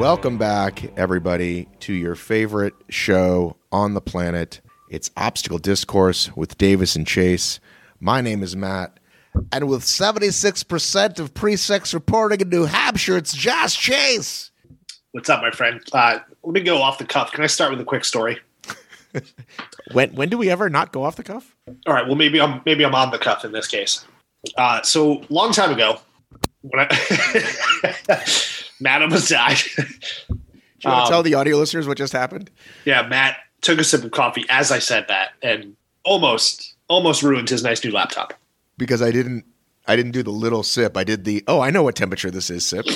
Welcome back, everybody, to your favorite show on the planet. It's Obstacle Discourse with Davis and Chace. My name is Matt. And with 76% of pre sex reporting in New Hampshire, it's Josh Chace. What's up, my friend? Uh, let me go off the cuff. Can I start with a quick story? When when do we ever not go off the cuff? All right. Well, maybe I'm maybe I'm on the cuff in this case. Uh, so long time ago, when I Matt almost died. Do you want Um, to tell the audio listeners what just happened? yeah, Matt took a sip of coffee as I said that, and almost almost ruined his nice new laptop. Because I didn't I didn't do the little sip. I did the oh, I know what temperature this is sip.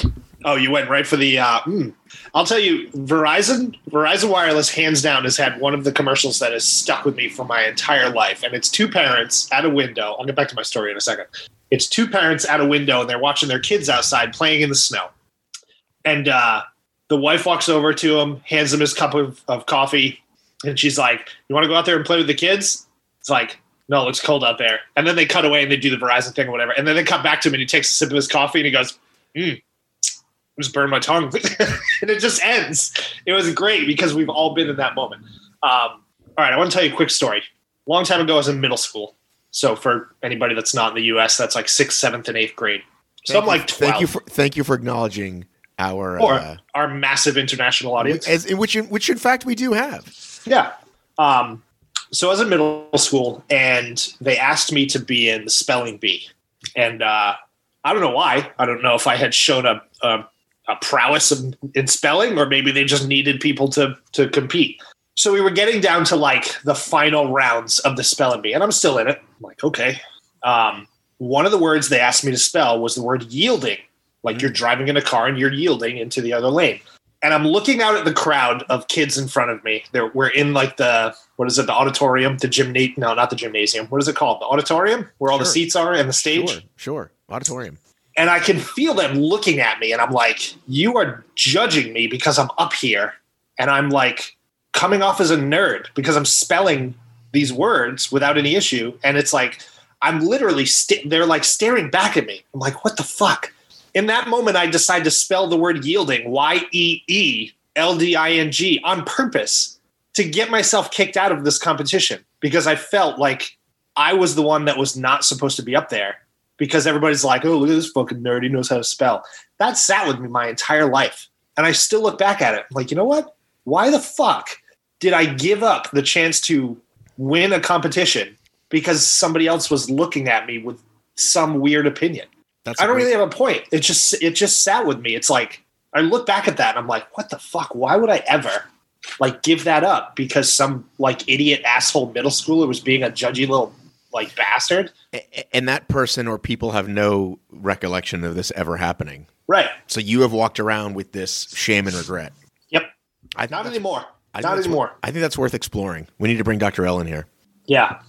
Oh, you went right for the. Uh, mm. I'll tell you, Verizon, Verizon Wireless, hands down, has had one of the commercials that has stuck with me for my entire life, and it's two parents at a window. I'll get back to my story in a second. It's two parents at a window, and they're watching their kids outside playing in the snow, and uh, the wife walks over to him, hands him his cup of, of coffee, and she's like, "You want to go out there and play with the kids?" It's like. No, it's cold out there. And then they cut away and they do the Verizon thing or whatever. And then they cut back to him and he takes a sip of his coffee and he goes, mm, just burned my tongue and it just ends it was great because we've all been in that moment um, all right i want to tell you a quick story long time ago i was in middle school so for anybody that's not in the us that's like sixth seventh and eighth grade so i'm you- like 12 Thank you for thank you for acknowledging our or uh, our massive international audience as, in which in, which in fact we do have. Yeah. Um, so I was in middle school, and they asked me to be in the spelling bee, and uh, I don't know why. I don't know if I had shown a, a, a prowess in, in spelling, or maybe they just needed people to to compete. So we were getting down to like the final rounds of the spelling bee, and I'm still in it. I'm like, okay. Um, one of the words they asked me to spell was the word yielding, like you're driving in a car and you're yielding into the other lane and I'm looking out at the crowd of kids in front of me. They're, we're in like the what is it, the auditorium, the gymnasium? No, not the gymnasium. What is it called? The auditorium, where all the seats are and the stage. Sure, sure. Auditorium. And I can feel them looking at me, and I'm like, "You are judging me because I'm up here, and I'm like coming off as a nerd because I'm spelling these words without any issue." And it's like I'm literally st- they're like staring back at me. I'm like, "What the fuck?" In that moment, I decide to spell the word yielding, Y E E L D I N G, on purpose to get myself kicked out of this competition because I felt like I was the one that was not supposed to be up there because everybody's like, oh, look at this fucking nerd. He knows how to spell. That sat with me my entire life. And I still look back at it like, you know what? Why the fuck did I give up the chance to win a competition because somebody else was looking at me with some weird opinion? That's I don't great- really have a point. It just it just sat with me. It's like I look back at that and I'm like, what the fuck? Why would I ever like give that up because some like idiot asshole middle schooler was being a judgy little like bastard? And that person or people have no recollection of this ever happening. Right. So you have walked around with this shame and regret. Yep. I Not anymore. I think Not anymore. I think that's worth exploring. We need to bring Dr. Ellen here. Yeah.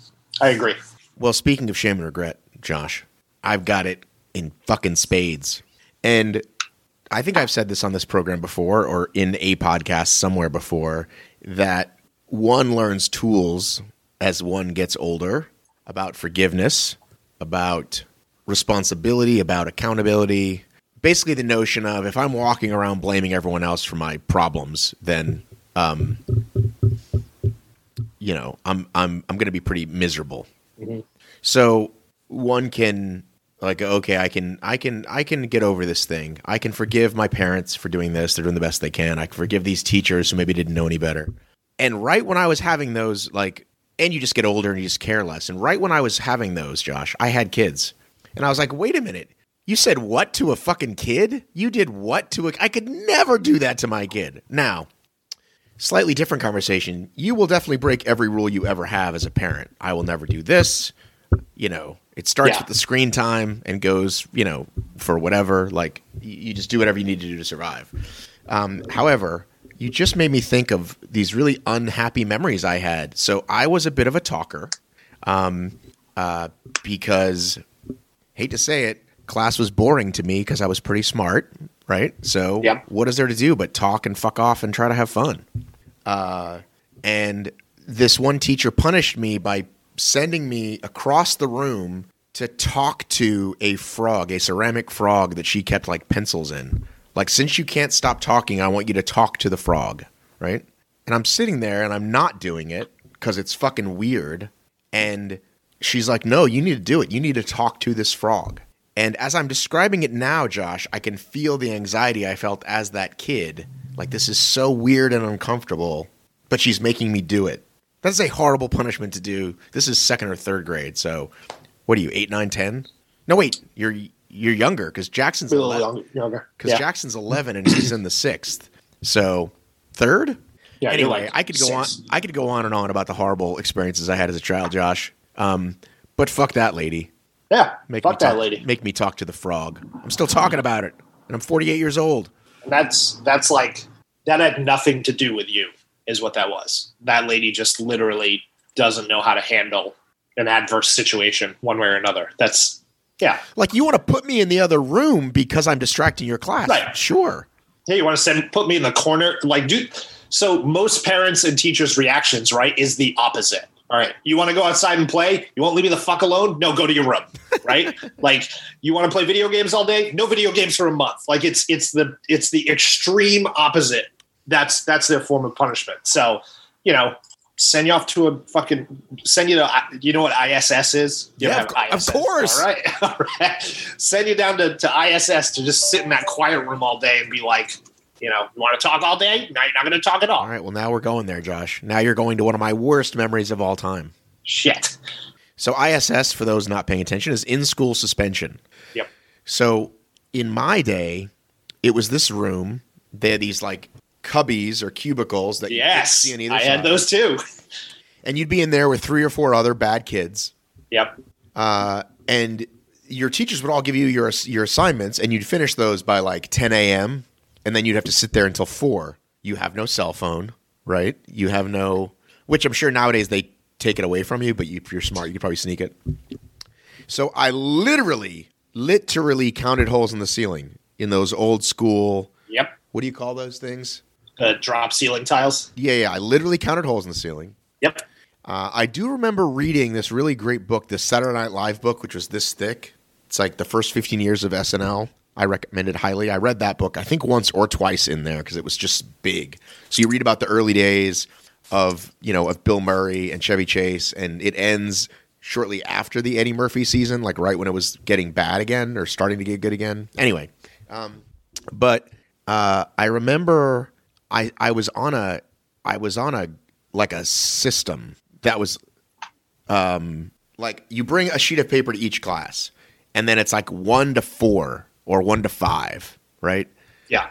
I agree. Well, speaking of shame and regret, Josh, I've got it in fucking spades. And I think I've said this on this program before or in a podcast somewhere before that one learns tools as one gets older about forgiveness, about responsibility, about accountability. Basically, the notion of if I'm walking around blaming everyone else for my problems, then um, you know I'm I'm I'm going to be pretty miserable. So one can like okay, I can I can I can get over this thing. I can forgive my parents for doing this. They're doing the best they can. I can forgive these teachers who maybe didn't know any better. And right when I was having those like and you just get older and you just care less. And right when I was having those, Josh, I had kids. And I was like, "Wait a minute. You said what to a fucking kid? You did what to a I could never do that to my kid. Now, slightly different conversation. You will definitely break every rule you ever have as a parent. I will never do this. You know, it starts Yeah. with the screen time and goes, you know, for whatever. Like, you you just do whatever you need to do to survive. Um, however, you just made me think of these really unhappy memories I had. So I was a bit of a talker um, uh, because, hate to say it, class was boring to me because I was pretty smart, right? So Yep. what is there to do but talk and fuck off and try to have fun? Uh, and this one teacher punished me by sending me across the room to talk to a frog, a ceramic frog that she kept like pencils in. Like, since you can't stop talking, I want you to talk to the frog, right? And I'm sitting there and I'm not doing it because it's fucking weird. And she's like, no, you need to do it. You need to talk to this frog. And as I'm describing it now, Josh, I can feel the anxiety I felt as that kid. Like, this is so weird and uncomfortable, but she's making me do it. That's a horrible punishment to do. This is second or third grade. So, what are you, eight, nine, ten? No, wait, you're you're younger because Jackson's A little 11 young- younger. because Yeah. Jackson's 11 and he's in the sixth. So third. Yeah, anyway, like I could go six. on. I could go on and on about the horrible experiences I had as a child, Josh. Um, but fuck that lady. Yeah. Make fuck me that talk, lady. Make me talk to the frog. I'm still talking about it, and I'm 48 years old. And that's that's like that had nothing to do with you, is what that was. That lady just literally doesn't know how to handle an adverse situation one way or another. That's yeah. Like you want to put me in the other room because I'm distracting your class? Right. Sure. Hey, you want to send put me in the corner? Like do so most parents and teachers' reactions, right, is the opposite. All right. You want to go outside and play? You won't leave me the fuck alone? No, go to your room. Right? like you want to play video games all day? No video games for a month. Like it's it's the it's the extreme opposite. That's that's their form of punishment. So, you know, send you off to a fucking send you to uh, you know what ISS is? You Yeah, of co- of course. All right. All right. Send you down to, to ISS to just sit in that quiet room all day and be like, you know, you want to talk all day? Now you're not going to talk at all. All right. Well, now we're going there, Josh. Now you're going to one of my worst memories of all time. Shit. So ISS, for those not paying attention, is in school suspension. Yep. So in my day, it was this room. They had these like cubbies or cubicles that you couldn't Yes. see on either I side. had those too. and you'd be in there with three or four other bad kids, Yep. uh, and your teachers would all give you your your assignments, and you'd finish those by like 10 a.m. And then you'd have to sit there until four. You have no cell phone, right? You have no, which I'm sure nowadays they take it away from you, but you, if you're smart, you could probably sneak it. So I literally, literally counted holes in the ceiling in those old school. Yep. What do you call those things? Uh, drop ceiling tiles. Yeah, yeah. I literally counted holes in the ceiling. Yep. Uh, I do remember reading this really great book, the Saturday Night Live book, which was this thick. It's like the first 15 years of SNL. I recommend it highly. I read that book, I think once or twice in there because it was just big. So you read about the early days of, you know, of Bill Murray and Chevy Chase, and it ends shortly after the Eddie Murphy season, like right when it was getting bad again or starting to get good again. Anyway, um, but uh, I remember I I was on a I was on a like a system that was um like you bring a sheet of paper to each class and then it's like 1 to 4 or 1 to 5 right Yeah.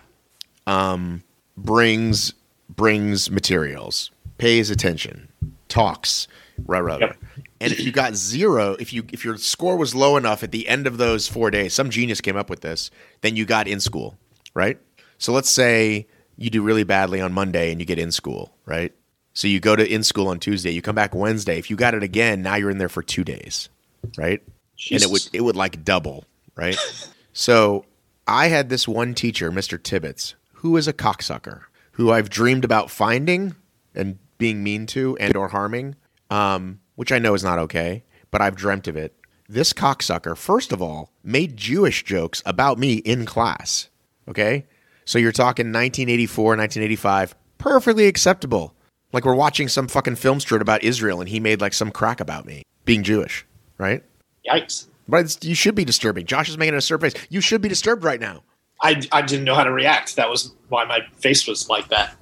Um, brings brings materials pays attention talks right right, Yep. right. and if you got zero if you if your score was low enough at the end of those four days some genius came up with this then you got in school right so let's say you do really badly on monday and you get in school right so you go to in school on tuesday you come back wednesday if you got it again now you're in there for two days right and it would it would like double, right? so I had this one teacher, Mr. Tibbetts, who is a cocksucker, who I've dreamed about finding and being mean to and or harming, um, which I know is not okay, but I've dreamt of it. This cocksucker, first of all, made Jewish jokes about me in class. Okay? So you're talking 1984, 1985, perfectly acceptable. Like we're watching some fucking film strip about Israel and he made like some crack about me being Jewish, right? Yikes. But you should be disturbing. Josh is making a disturbed face. You should be disturbed right now. I, I didn't know how to react. That was why my face was like that.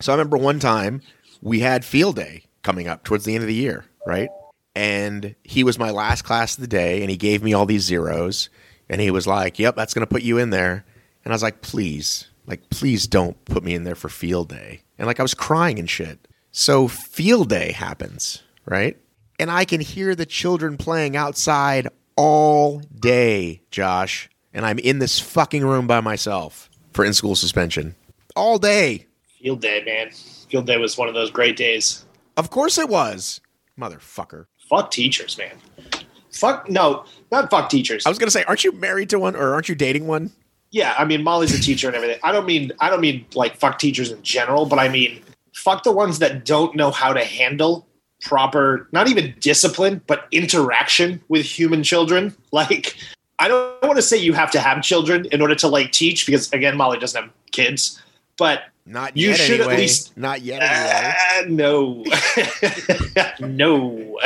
So I remember one time we had field day coming up towards the end of the year, right? And he was my last class of the day, and he gave me all these zeros. And he was like, Yep, that's going to put you in there. And I was like, Please, like, please don't put me in there for field day. And like, I was crying and shit. So field day happens, right? And I can hear the children playing outside all day, Josh. And I'm in this fucking room by myself for in school suspension all day. Field day, man. Field day was one of those great days. Of course it was. Motherfucker. Fuck teachers, man. Fuck no, not fuck teachers. I was gonna say, aren't you married to one or aren't you dating one? yeah, I mean Molly's a teacher and everything. I don't mean I don't mean like fuck teachers in general, but I mean fuck the ones that don't know how to handle proper not even discipline, but interaction with human children. Like I don't want to say you have to have children in order to like teach because again Molly doesn't have kids, but Not You yet. should at least- Not yet. Anyway. Uh, no. no.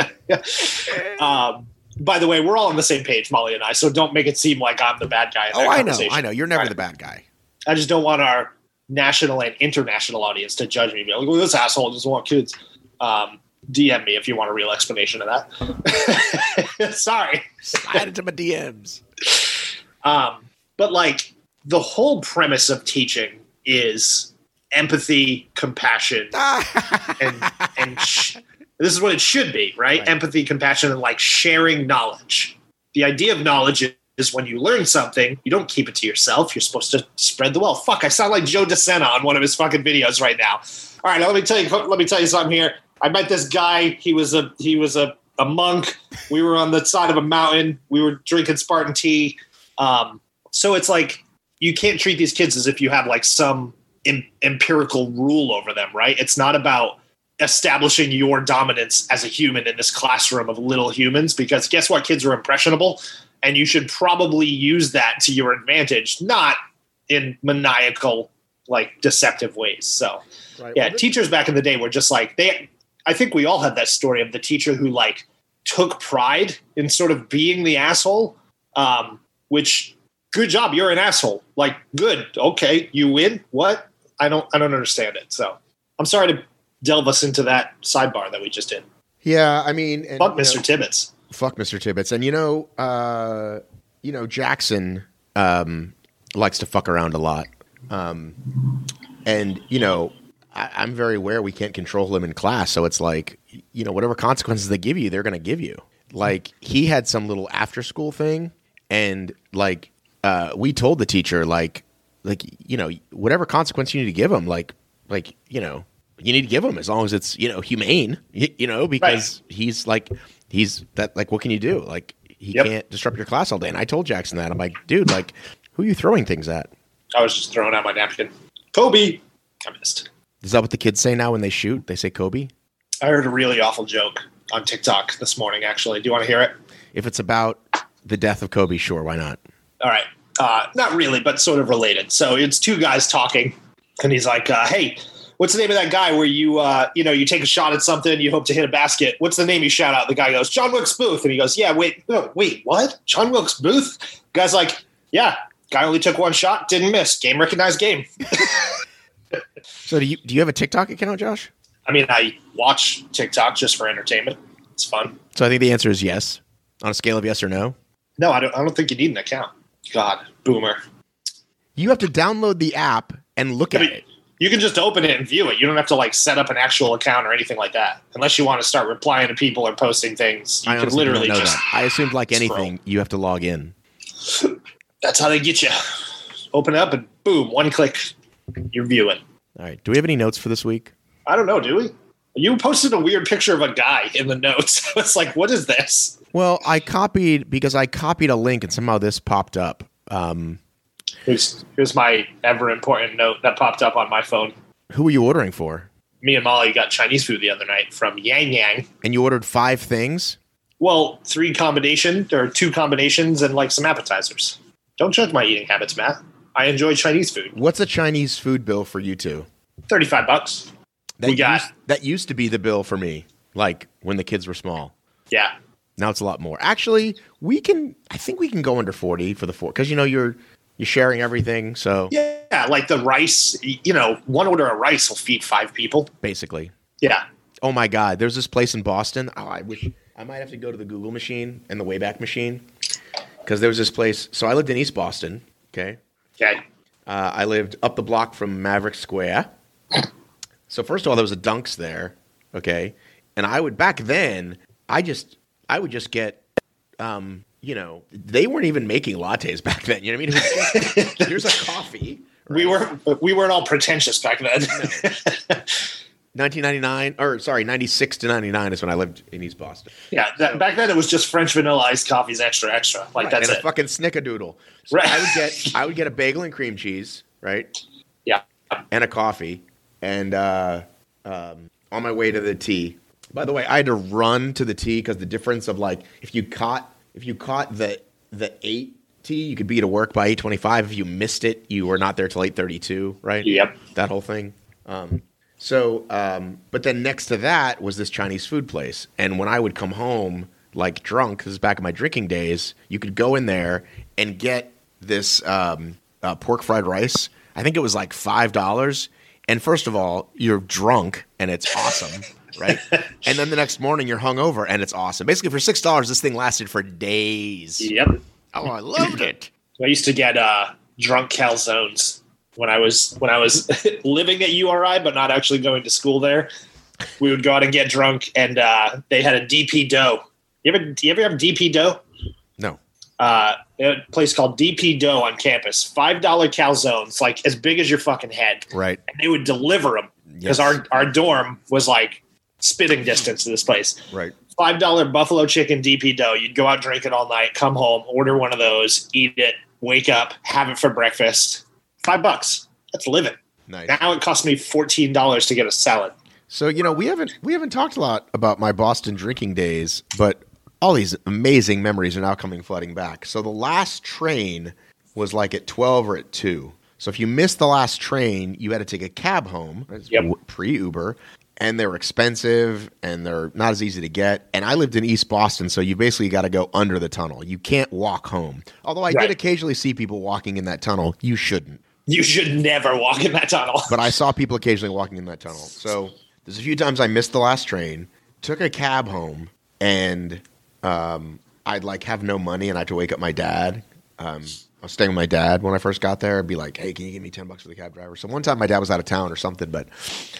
um, by the way, we're all on the same page, Molly and I, so don't make it seem like I'm the bad guy. Oh, I know. I know. You're never Right. the bad guy. I just don't want our national and international audience to judge me. Be like, well, this asshole doesn't want kids. Um, DM me if you want a real explanation of that. Sorry. Slide into my DMs. Um, but like the whole premise of teaching is empathy, compassion, and and sh- this is what it should be, right? Right. Empathy, compassion, and like sharing knowledge. The idea of knowledge is, is when you learn something, you don't keep it to yourself. You're supposed to spread the wealth. Fuck, I sound like Joe DeSena on one of his fucking videos right now. All right, now let me tell you. Let me tell you something here. I met this guy. He was a he was a a monk. We were on the side of a mountain. We were drinking Spartan tea. Um, so it's like you can't treat these kids as if you have like some em- empirical rule over them, right? It's not about establishing your dominance as a human in this classroom of little humans because guess what? Kids are impressionable and you should probably use that to your advantage, not in maniacal, like deceptive ways. So, Right. yeah, Well, teachers back in the day were just like they. I think we all have that story of the teacher who like took pride in sort of being the asshole. Um, which, good job, you're an asshole. Like, good, okay, you win. What? I don't. I don't understand it. So, I'm sorry to delve us into that sidebar that we just did. yeah, I mean, and, Fuck Mr. know- Tibbetts. fuck Mr. Tibbetts. And you know, uh, you know, Jackson um, likes to fuck around a lot. Um, and you know, I, I'm very aware we can't control him in class, so it's like, you know, whatever consequences they give you, they're going to give you. Like he had some little after school thing, and like uh, we told the teacher, like, like you know, whatever consequence you need to give him, like, like you know, you need to give him as long as it's you know humane, you, you know, because he's like he's that like what can you do? Like he Yep. can't disrupt your class all day. And I told Jackson that I'm like, dude, like who are you throwing things at? I was just throwing out my napkin. Kobe. I missed. Is that what the kids say now when they shoot? They say Kobe. I heard a really awful joke on TikTok this morning. Actually, do you want to hear it? If it's about the death of Kobe, sure, why not? All right. Uh, not really, but sort of related. So it's two guys talking, and he's like, uh, "Hey, what's the name of that guy where you, uh, you know, you take a shot at something, you hope to hit a basket? What's the name you shout out?" The guy goes, "John Wilkes Booth," and he goes, "Yeah, wait, no, wait, what? John Wilkes Booth?" guy's like, "Yeah, guy only took one shot, didn't miss. Game recognized game." So do you do you have a TikTok account, Josh? I mean, I watch TikTok just for entertainment. It's fun. So I think the answer is yes. On a scale of yes or no, No, I don't. I don't think you need an account. God, boomer. you have to download the app and look I at mean, it. you can just open it and view it. You don't have to like set up an actual account or anything like that. Unless you want to start replying to people or posting things, you I can literally just. that. I assumed like scroll. anything, you have to log in. That's how they get you. Open it up and boom, one click, you're viewing. All right. Do we have any notes for this week? I don't know, do we? You posted a weird picture of a guy in the notes. it's like, what is this? Well, I copied because I copied a link and somehow this popped up. Um, Here's, here's my ever important note that popped up on my phone. who were you ordering for? Me and Molly got Chinese food the other night from Yang Yang. And you ordered five things. Well, three combination or two combinations and like some appetizers. Don't judge my eating habits, Matt. I enjoy Chinese food. What's a Chinese food bill for you two? 35 bucks. That We got- used, that used to be the bill for me, like when the kids were small. Yeah. Now it's a lot more. Actually, we can. I think we can go under forty for the four because you know you're you're sharing everything. So Yeah, like the rice, you know, one order of rice will feed five people. basically, Yeah. oh my god, there's this place in Boston. Oh, I wish I might have to go to the Google machine and the Wayback Machine. because there was this place. So I lived in East Boston. Okay, Okay. uh, I lived up the block from Maverick Square. So first of all, there was a Dunks there. Okay, and I would back then. I just I would just get. Um, you know, they weren't even making lattes back then. You know what I mean? Just, here's a coffee. We were we weren't all pretentious back then. 1999, or sorry, 96 to 99 is when I lived in East Boston. yeah, that, back then it was just French vanilla iced coffees, extra extra. Like Right, that's and it. a fucking snickerdoodle. So Right. I would get I would get a bagel and cream cheese, right, yeah. and a coffee, and uh, um, on my way to the T. By the way, I had to run to the T because the difference of like if you caught if you caught the the eight T, you could be to work by eight twenty five. If you missed it, you were not there till eight thirty two, right? Yep. that whole thing. Um, so, um, but then next to that was this Chinese food place, and when I would come home like drunk, this is back in my drinking days, you could go in there and get this um, uh, pork fried rice. I think it was like five dollars. And first of all, you're drunk and it's awesome, right? and then the next morning you're hungover and it's awesome. Basically, for six dollars, this thing lasted for days. Yep. Oh, I loved it. I used to get uh, drunk calzones when I was when I was living at URI, but not actually going to school there. We would go out and get drunk, and uh, they had a DP dough. You ever do you ever have DP dough? No, Uh, a place called DP dough on campus. Five dollar calzones, like as big as your fucking head, right? and they would deliver them because Yes. our our dorm was like spitting distance to this place. Right. five dollar buffalo chicken DP dough. You'd go out drinking all night, come home, order one of those, eat it, wake up, have it for breakfast. Five bucks. That's living. Nice. Now it costs me fourteen dollars to get a salad. So you know we haven't we haven't talked a lot about my Boston drinking days, but all these amazing memories are now coming flooding back. So the last train was like at twelve or at two. So if you missed the last train, you had to take a cab home. Yep. Pre Uber. And they're expensive and they're not as easy to get. And I lived in East Boston, so you basically got to go under the tunnel. You can't walk home. Although I Right. did occasionally see people walking in that tunnel. You shouldn't You should never walk in that tunnel. but I saw people occasionally walking in that tunnel. So there's a few times I missed the last train, took a cab home, and um, I'd like have no money, and I had to wake up my dad. Um, I was staying with my dad when I first got there. I'd be like, "Hey, can you give me ten bucks for the cab driver?" So one time my dad was out of town or something, but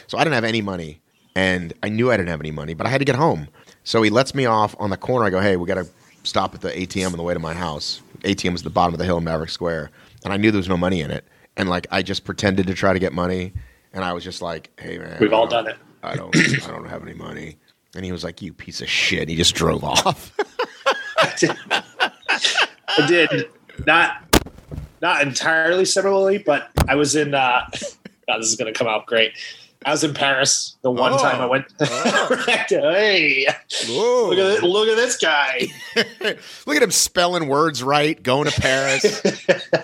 so I didn't have any money, and I knew I didn't have any money, but I had to get home. So he lets me off on the corner. I go, "Hey, we got to stop at the ATM on the way to my house." ATM was at the bottom of the hill in Maverick Square, and I knew there was no money in it, and like I just pretended to try to get money, and I was just like, "Hey, man, We've all done it. I don't, I don't have any money." And he was like, "You piece of shit." He just drove off. I did not not entirely similarly, but I was in. Uh, God, this is going to come out great. I was in Paris the one Oh. time I went. hey, Whoa. look at it, look at this guy. Look at him spelling words right, going to Paris.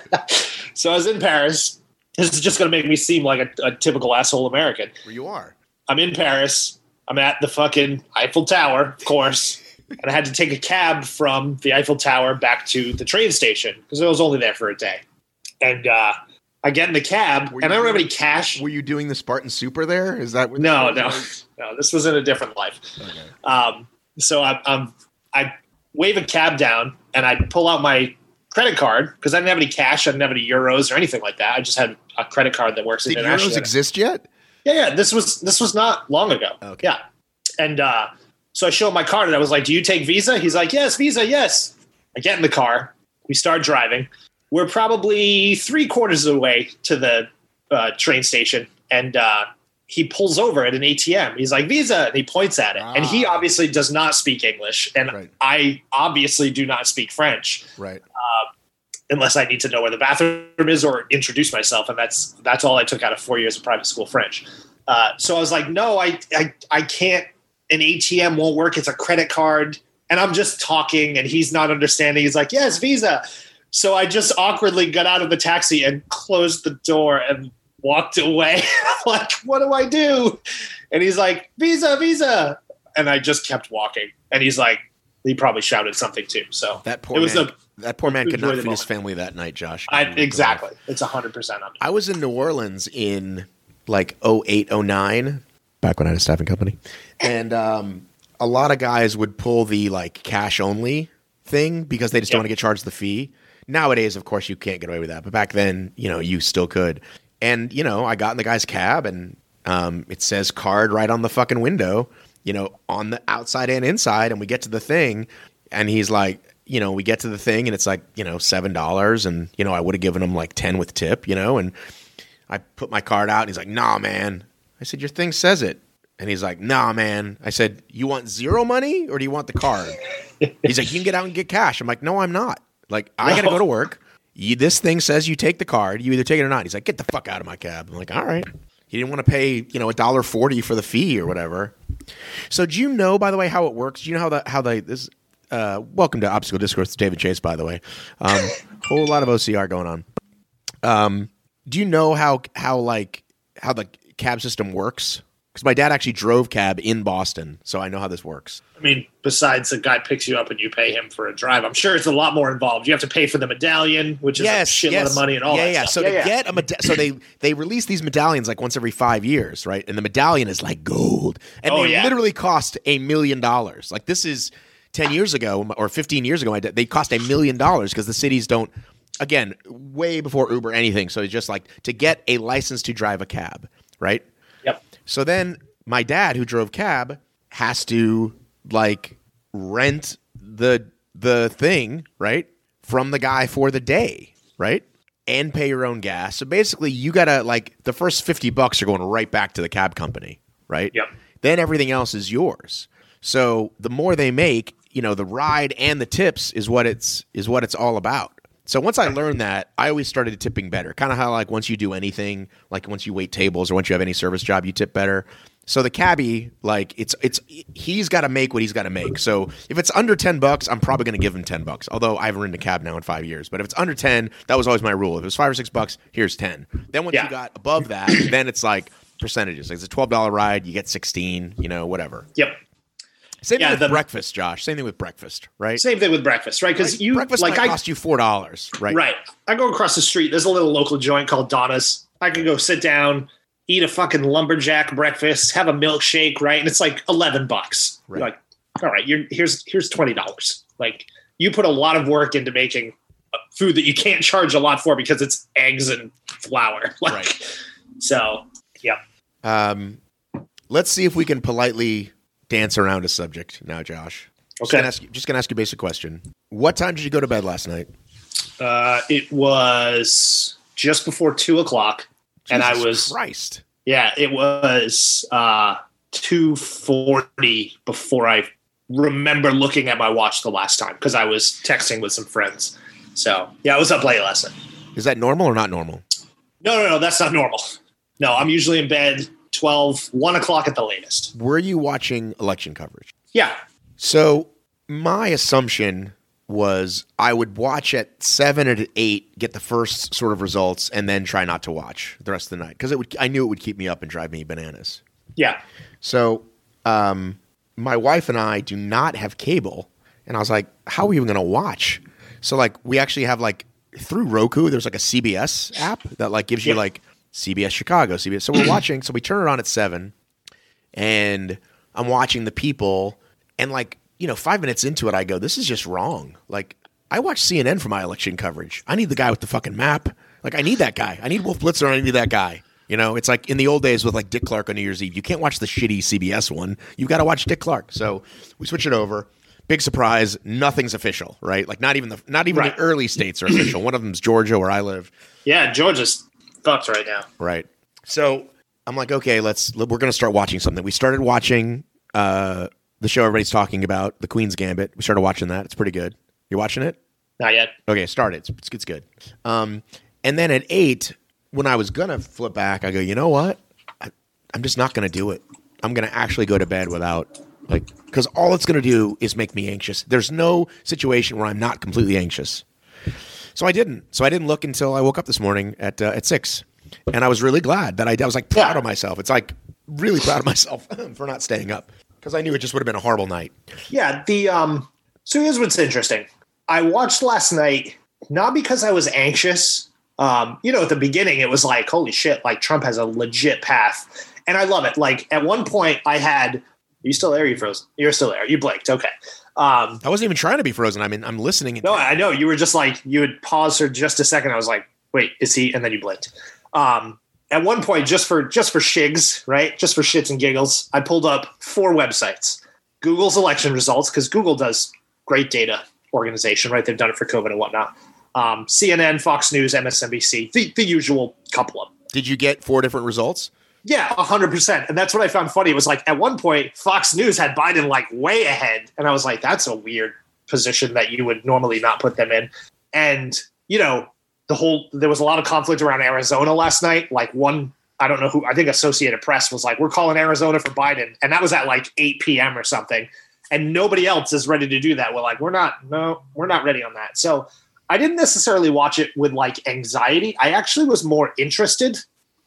So I was in Paris. This is just going to make me seem like a, a typical asshole American. Where you are. I'm in Paris. I'm at the fucking Eiffel Tower, of course. And I had to take a cab from the Eiffel Tower back to the train station because I was only there for a day. And uh, I get in the cab, Were and I don't have any cash. Were you doing the Spartan Super there? Is that what No, no, no. This was in a different life. Okay. Um, so I, I'm, I wave a cab down, and I pull out my credit card because I didn't have any cash. I didn't have any euros or anything like that. I just had a credit card that works Did. Euros exist yet? Yeah, yeah. This was this was not long ago. Okay. Yeah, and uh, so I show him my card, and I was like, "Do you take Visa?" He's like, "Yes, Visa, yes." I get in the car. We start driving. We're probably three quarters of the way to the uh, train station, and uh, he pulls over at an ATM. He's like, "Visa," and he points at it. And he Ah. obviously does not speak English, and Right. I obviously do not speak French Right. unless I need to know where the bathroom is or introduce myself, and that's that's all I took out of four years of private school French. Uh, so I was like, no, I, I I can't. An ATM won't work. It's a credit card, and I'm just talking, and he's not understanding. He's like, yes, Visa. So I just awkwardly got out of the taxi and closed the door and walked away. like, what do I do? And he's like, Visa, Visa, and I just kept walking. And he's like, he probably shouted something too. So That poor it was man. that poor man could not feed his family that night, Josh. I, exactly. It's hundred percent on me. I was in New Orleans in like 08, 09, back when I had a staffing company. And um, a lot of guys would pull the like cash only thing because they just Yep. don't want to get charged the fee. Nowadays, of course, you can't get away with that, but back then, you know, you still could. And you know, I got in the guy's cab, and um, it says card right on the fucking window, you know, on the outside and inside. And we get to the thing, and he's like, you know, we get to the thing, and it's like, you know, seven dollars, and you know, I would have given him like ten with tip, you know, and I put my card out, and he's like, nah, man. I said, your thing says it. And he's like, nah, man. I said, you want zero money or do you want the card? he's like, you can get out and get cash. I'm like, no, I'm not. Like, I got to go to work. You, this thing says you take the card. You either take it or not. He's like, get the fuck out of my cab. I'm like, all right. He didn't want to pay, you know, a dollar forty for the fee or whatever. So, do you know, by the way, how it works? Do you know how the how they this? Uh, welcome to Obstacle Discourse, David Chace. By the way, um, whole lot of OCR going on. Um, do you know how how like how the cab system works? Because my dad actually drove cab in Boston, so I know how this works. I mean, besides the guy picks you up and you pay him for a drive, I'm sure it's a lot more involved. You have to pay for the medallion, which is a shitload of money and all yeah, that yeah. stuff. So to get a meda- so they they release these medallions like once every five years, right? And the medallion is like gold, and Oh, they yeah. literally cost a million dollars. Like this is ten years ago or fifteen years ago. They cost a million dollars because the cities don't. Again, way before Uber anything. So it's just like to get a license to drive a cab, right? So then my dad, who drove cab, has to like rent the the thing, right? From the guy for the day, right? And pay your own gas. So basically you gotta like the first fifty bucks are going right back to the cab company, right? Yep. Then everything else is yours. So the more they make, you know, the ride and the tips is what it's is what it's all about. So once I learned that, I always started tipping better. Kind of how like once you do anything, like once you wait tables or once you have any service job, you tip better. So the cabbie, like it's it's he's got to make what he's got to make. So if it's under ten bucks, I'm probably going to give him ten bucks. Although I haven't ridden a cab now in five years, but if it's under ten, that was always my rule. If it was five or six bucks, here's ten. Then once Yeah. you got above that, then it's like percentages. Like it's a twelve dollar ride, you get sixteen. You know, whatever. Yep. Same Yeah, thing with the- breakfast, Josh. Same thing with breakfast, right? Same thing with breakfast, right? Because you breakfast like might I cost you four dollars, right? right. I go across the street. There's a little local joint called Donna's. I could go sit down, eat a fucking lumberjack breakfast, have a milkshake, right? And it's like eleven bucks. You're Right. like, all right, you're here's here's twenty dollars. Like you put a lot of work into making uh, food that you can't charge a lot for because it's eggs and flour. Like, Right. So yeah. Um, let's see if we can politely dance around a subject now, Josh. Just Okay. gonna ask you, just gonna ask you a basic question. What time did you go to bed last night? Uh, it was just before two o'clock, and I was Christ. yeah, it was uh, two forty before I remember looking at my watch the last time because I was texting with some friends. So yeah, I was up late last night. Is that normal or not normal? No, no, no, that's not normal. No, I'm usually in bed 12, 1 o'clock at the latest. Were you watching election coverage? Yeah, So my assumption was I would watch at seven or at eight, get the first sort of results, and then try not to watch the rest of the night because it would. I knew it would keep me up and drive me bananas. yeah, So, um, my wife and I do not have cable, and I was like, "How are we even going to watch?" So, like, we actually have like through Roku. There's like a CBS app that like gives you Yeah. like CBS Chicago, CBS. So we're watching. So we turn it on at seven, and I'm watching the people, and like you know, five minutes into it, I go, "This is just wrong." Like, I watch CNN for my election coverage. I need the guy with the fucking map. Like, I need that guy. I need Wolf Blitzer. I need that guy. You know, it's like in the old days with like Dick Clark on New Year's Eve. You can't watch the shitty CBS one. You've got to watch Dick Clark. So we switch it over. Big surprise, nothing's official, right? Like not even the not even Right. the early states are official. One of them's Georgia, where I live. yeah. Georgia's fucked right now. Right. So I'm like, okay, let's. We're going to start watching something. We started watching uh, the show everybody's talking about, The Queen's Gambit. We started watching that. It's pretty good. You watching it? Not yet. Okay, start it. It's, it's good. Um, and then at eight, when I was gonna flip back, I go, you know what? I, I'm just not gonna do it. I'm gonna actually go to bed without like because all it's gonna do is make me anxious. There's no situation where I'm not completely anxious. So I didn't. So I didn't look until I woke up this morning at uh, at six, and I was really glad that I, I was like proud of myself. It's like really proud of myself for not staying up because I knew it just would have been a horrible night. Yeah, the um so here's what's interesting. I watched last night not because I was anxious. Um, you know, at the beginning it was like, holy shit, like Trump has a legit path. And I love it. Like at one point I had are you still there? You froze. You're still there. You blinked. Okay. Um, I wasn't even trying to be frozen. I mean, I'm listening. no, I know you were just like you would pause for just a second. I was like, wait, is he? And then you blinked. Um, at one point, just for just for shigs, right? Just for shits and giggles, I pulled up four websites. Google's election results because Google does great data organization, right? They've done it for COVID and whatnot. Um, CNN, Fox News, MSNBC, the, the usual couple of them. Did you get four different results? Yeah, hundred percent. And that's what I found funny. It was like at one point, Fox News had Biden like way ahead, and I was like, that's a weird position that you would normally not put them in. And you know, the whole there was a lot of conflict around Arizona last night. Like one, I don't know who. I think Associated Press was like, we're calling Arizona for Biden, and that was at like eight p.m. or something. And nobody else is ready to do that. We're like, we're not. No, we're not ready on that. So I didn't necessarily watch it with like anxiety. I actually was more interested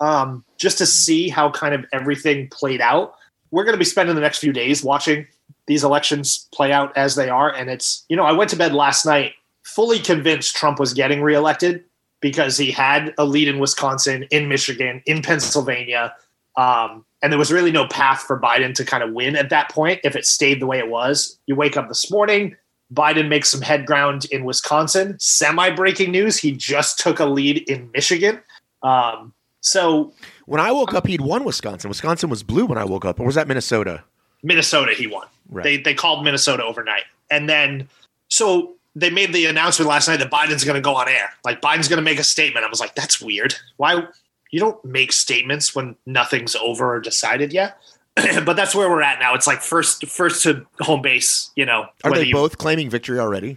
um, just to see how kind of everything played out. We're going to be spending the next few days watching these elections play out as they are. And it's, you know, I went to bed last night fully convinced Trump was getting reelected because he had a lead in Wisconsin, in Michigan, in Pennsylvania. Um, and there was really no path for Biden to kind of win at that point if it stayed the way it was. You wake up this morning, Biden makes some head ground in Wisconsin. Semi breaking news, he just took a lead in Michigan. Um, so When I woke up, he'd won Wisconsin. Wisconsin was blue when I woke up. Or was that Minnesota? Minnesota, he won. Right. They they called Minnesota overnight, and then so they made the announcement last night that Biden's going to go on air. Like Biden's going to make a statement. I was like, that's weird. Why you don't make statements when nothing's over or decided yet? but that's where we're at now. It's like first first to home base. You know, Are they you- both claiming victory already?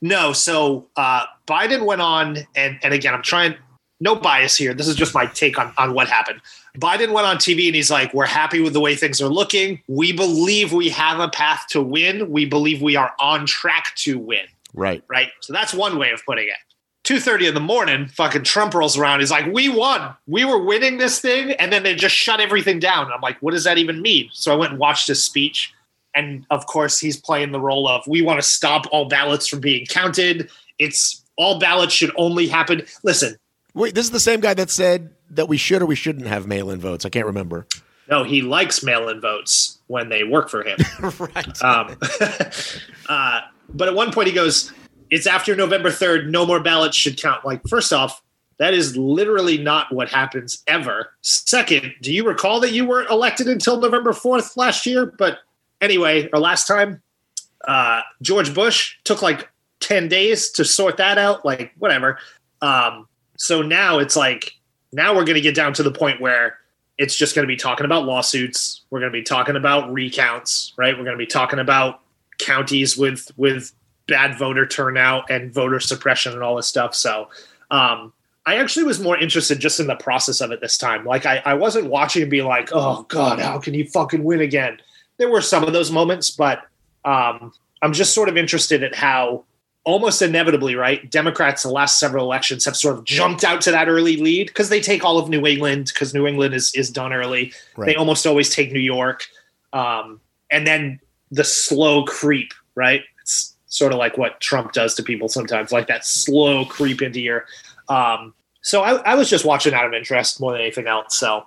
No, so uh, Biden went on, and and again, I'm trying no bias here. This is just my take on on what happened. Biden went on TV and he's like, "We're happy with the way things are looking. We believe we have a path to win. We believe we are on track to win." Right. Right. So that's one way of putting it. Two thirty in the morning, fucking Trump rolls around. He's like, "We won. We were winning this thing," and then they just shut everything down. And I'm like, "What does that even mean?" So I went and watched his speech, and of course, he's playing the role of, "We want to stop all ballots from being counted. It's all ballots should only happen." Listen, Wait, this is the same guy that said that we should or we shouldn't have mail-in votes. I can't remember. no, he likes mail-in votes when they work for him. right. Um, uh, but at one point he goes, "It's after November third. No more ballots should count." Like, first off, that is literally not what happens ever. Second, do you recall that you weren't elected until November fourth last year? But anyway, or last time, uh, George Bush took like ten days to sort that out. Like, whatever. Um, so now it's like now we're going to get down to the point where it's just going to be talking about lawsuits. We're going to be talking about recounts, right? We're going to be talking about counties with with bad voter turnout and voter suppression and all this stuff. So, um, I actually was more interested just in the process of it this time. Like, I, I wasn't watching and be like, "Oh God, how can you fucking win again?" There were some of those moments, but um, I'm just sort of interested in how almost inevitably, right? Democrats the last several elections have sort of jumped out to that early lead because they take all of New England because New England is is done early. Right. They almost always take New York, um, and then the slow creep, right? It's sort of like what Trump does to people sometimes, like that slow creep into your. Um, so I, I was just watching out of interest more than anything else. So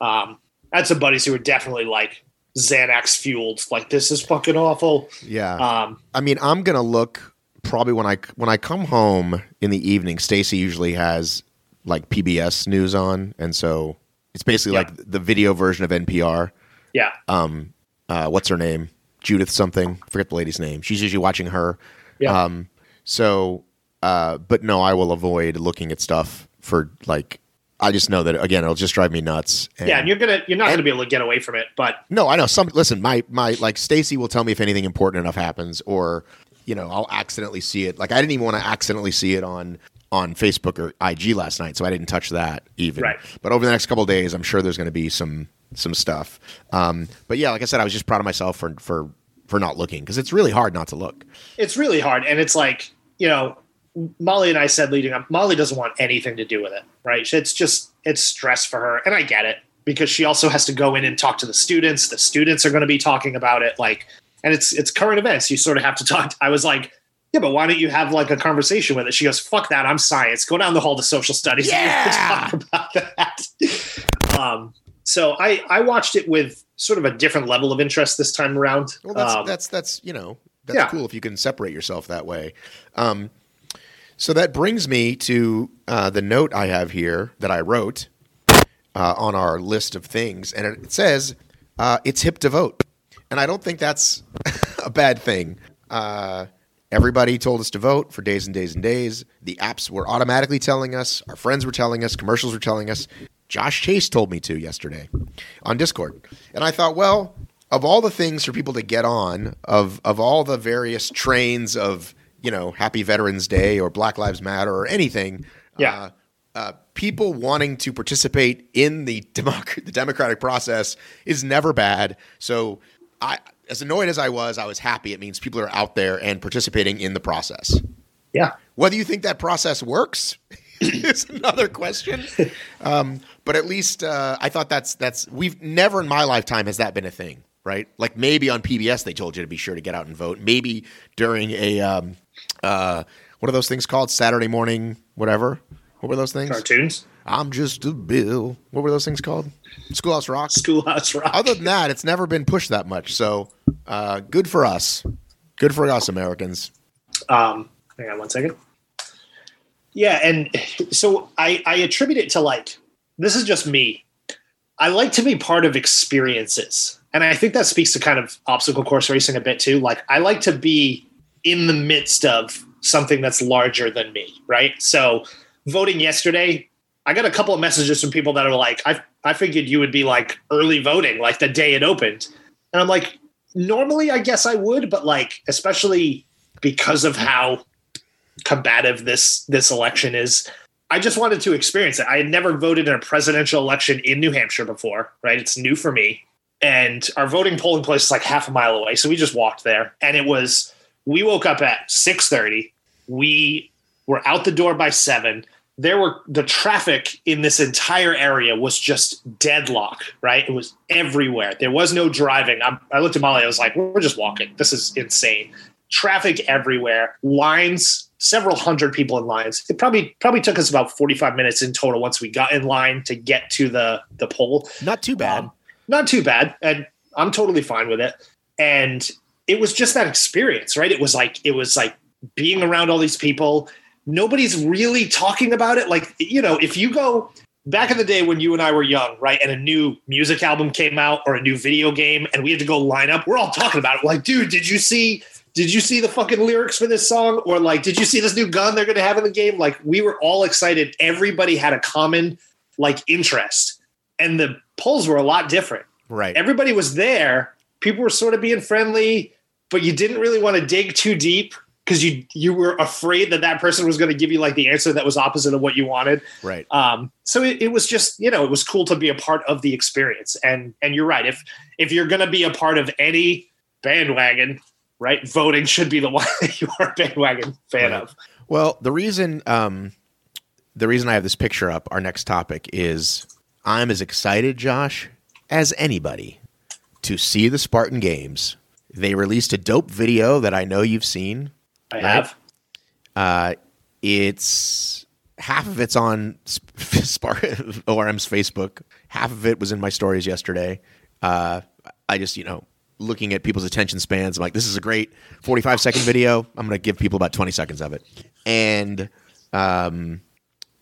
um, I had some buddies who were definitely like Xanax fueled, like this is fucking awful. yeah. Um, I mean, I'm gonna look probably when I when I come home in the evening. Stacy usually has like PBS news on, and so it's basically Yeah. like the video version of NPR. yeah, Um, uh, what's her name? Judith something. Forget the lady's name. She's usually watching her. yeah. Um, so, uh, but no, I will avoid looking at stuff for like. I just know that again, it'll just drive me nuts. And yeah, and you're gonna you're not and- gonna be able to get away from it. But no, I know some. Listen, my my like Stacy will tell me if anything important enough happens, or you know, I'll accidentally see it. Like I didn't even want to accidentally see it on on Facebook or IG last night, so I didn't touch that even. Right. But over the next couple of days, I'm sure there's going to be some some stuff. Um, but yeah, like I said, I was just proud of myself for for for not looking because it's really hard not to look. it's really hard, and it's like you know, Molly and I said leading up, Molly doesn't want anything to do with it, right? It's just it's stress for her, and I get it because she also has to go in and talk to the students. The students are going to be talking about it, like, and it's it's current events. You sort of have to talk. I was like. Yeah, but why don't you have like a conversation with it? She goes, "Fuck that! I'm science. Go down the hall to social studies. and Yeah! talk about that." um, so I I watched it with sort of a different level of interest this time around. Well, that's Um, that's that's you know that's Yeah. cool if you can separate yourself that way. Um, so that brings me to uh, the note I have here that I wrote uh, on our list of things, and it says uh, it's hip to vote, and I don't think that's a bad thing. Uh, everybody told us to vote for days and days and days. The apps were automatically telling us. Our friends were telling us. Commercials were telling us. Josh Chace told me to yesterday on Discord, and I thought, well, of all the things for people to get on, of of all the various trains of you know Happy Veterans Day or Black Lives Matter or anything, Yeah. uh, uh, people wanting to participate in the, democ- the democratic process is never bad. So, I, as annoyed as I was, I was happy. It means people are out there and participating in the process. Yeah. Whether you think that process works is another question. Um, but at least uh, I thought that's that's we've never in my lifetime has that been a thing, right? Like maybe on PBS they told you to be sure to get out and vote. Maybe during a um, uh, what are those things called? Saturday morning, whatever. What were those things? Cartoons. I'm just a bill. What were those things called? Schoolhouse Rock. Schoolhouse Rock. Other than that, it's never been pushed that much. So uh, good for us. Good for us, Americans. Um, hang on one second. Yeah, and so I, I attribute it to like this is just me. I like to be part of experiences, and I think that speaks to kind of obstacle course racing a bit too. Like I like to be in the midst of something that's larger than me, right? So voting yesterday, I got a couple of messages from people that are like, I I figured you would be like early voting, like the day it opened, and I'm like, normally I guess I would, but like especially because of how combative this this election is. I just wanted to experience it. I had never voted in a presidential election in New Hampshire before, right? It's new for me. And our voting polling place is like half a mile away. So we just walked there. And it was we woke up at 6:30. We were out the door by 7. There were the traffic in this entire area was just deadlock, right? It was everywhere. There was no driving. I'm, I looked at Molly. I was like, "We're just walking. This is insane." Traffic everywhere. Lines several hundred people in lines. It probably probably took us about 45 minutes in total once we got in line to get to the the poll. Not too bad. Um, not too bad, and I'm totally fine with it. And it was just that experience, right? It was like it was like being around all these people. Nobody's really talking about it. Like you know, if you go back in the day when you and I were young, right, and a new music album came out or a new video game, and we had to go line up, we're all talking about it. Like, dude, did you see? Did you see the fucking lyrics for this song? Or like, did you see this new gun they're going to have in the game? Like, we were all excited. Everybody had a common like interest, and the polls were a lot different. Right. Everybody was there. People were sort of being friendly, but you didn't really want to dig too deep because you you were afraid that that person was going to give you like the answer that was opposite of what you wanted. right. Um, so it, it was just you know it was cool to be a part of the experience. And and you're right. If if you're going to be a part of any bandwagon, right, voting should be the one that you are a bandwagon fan Right. of. Well, the reason um, the reason I have this picture up, our next topic is I'm as excited, Josh, as anybody to see the Spartan Games. They released a dope video that I know you've seen. I Right. have. Uh, it's half of it's on Sp- Spartan ORM's Facebook. Half of it was in my stories yesterday. Uh, I just, you know, looking at people's attention spans, I'm like, this is a great 45 second video. I'm going to give people about 20 seconds of it. And um,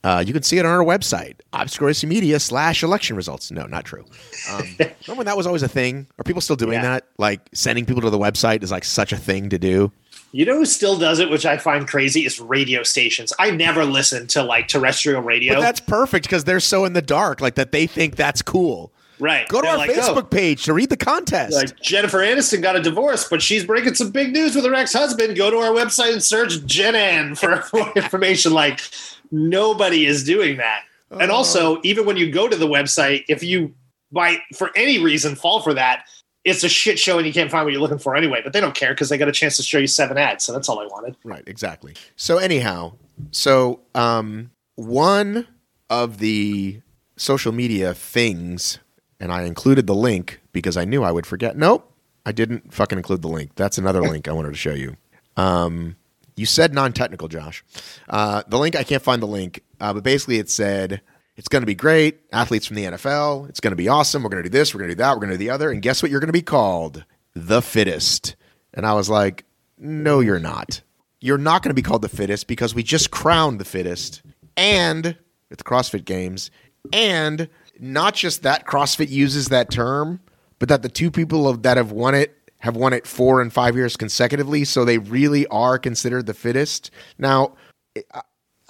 uh, you can see it on our website, Obscuracy Media slash election results. No, not true. Um, remember when that was always a thing? Are people still doing Yeah. that? Like sending people to the website is like such a thing to do. You know who still does it, which I find crazy, is radio stations. I never listen to like terrestrial radio. But that's perfect because they're so in the dark, like that they think that's cool. right. Go to They're our like, oh. Facebook oh, page to read the contest. like Jennifer Aniston got a divorce, but she's breaking some big news with her ex-husband. Go to our website and search Jen Ann for more information. Like nobody is doing that. And Oh. also, even when you go to the website, if you by for any reason fall for that, it's a shit show and you can't find what you're looking for anyway. But they don't care because they got a chance to show you seven ads. So that's all I wanted. right, exactly. So anyhow, so um, one of the social media things, and I included the link because I knew I would forget. Nope, I didn't fucking include the link. That's another link I wanted to show you. Um, you said non-technical, Josh. Uh, the link I can't find the link, uh, but basically it said it's going to be great. Athletes from the NFL. It's going to be awesome. We're going to do this. We're going to do that. We're going to do the other. And guess what? You're going to be called the fittest. And I was like, No, you're not. You're not going to be called the fittest because we just crowned the fittest, and at the CrossFit Games, and not just that CrossFit uses that term, but that the two people that have won it have won it four and five years consecutively, so they really are considered the fittest. Now,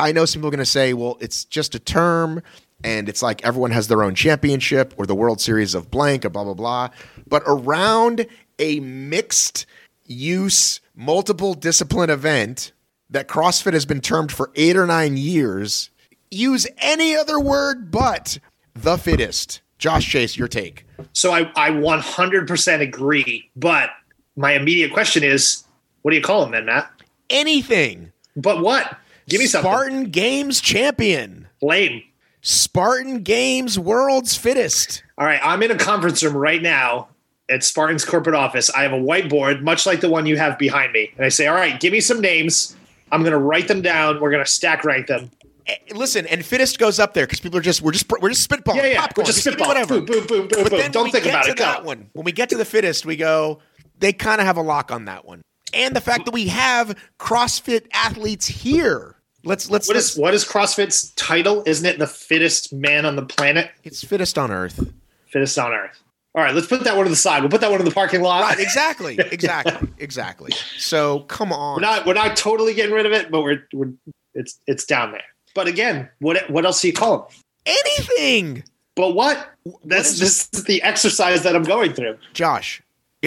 I- know some people are going to say, well, it's just a term and it's like everyone has their own championship or the World Series of blank or blah, blah, blah. But around a mixed use, multiple discipline event that CrossFit has been termed for eight or nine years, use any other word but the fittest. Josh Chace, your take. So I, I 100% agree. But my immediate question is, what do you call him then, Matt? Anything. But what? Give me something. Spartan Games champion. Lame. Spartan Games world's fittest. All right, I'm in a conference room right now at Spartan's corporate office. I have a whiteboard, much like the one you have behind me. And I say, all right, give me some names. I'm going to write them down. We're going to stack rank them. Eh, Listen, and fittest goes up there because people are just we're just we're just spitballing. Yeah, yeah. popcorn, We're just spitballing. whatever. Boom, boom, boom, boom, boom. Don't think about it. That one. When we get to the fittest, we go. They kind of have a lock on that one, and the fact that we have CrossFit athletes here. Let's let's. What let's is what is CrossFit's title? Isn't it the fittest man on the planet? it's fittest on earth. Fittest on earth. All right, let's put that one to the side. We'll put that one in the parking lot. Right, exactly, exactly, exactly. So come on. We're not we're not totally getting rid of it, but we're we're it's it's down there. But again, what what else do you call them? anything, But what? That's is- this is the exercise that I'm going through. Josh.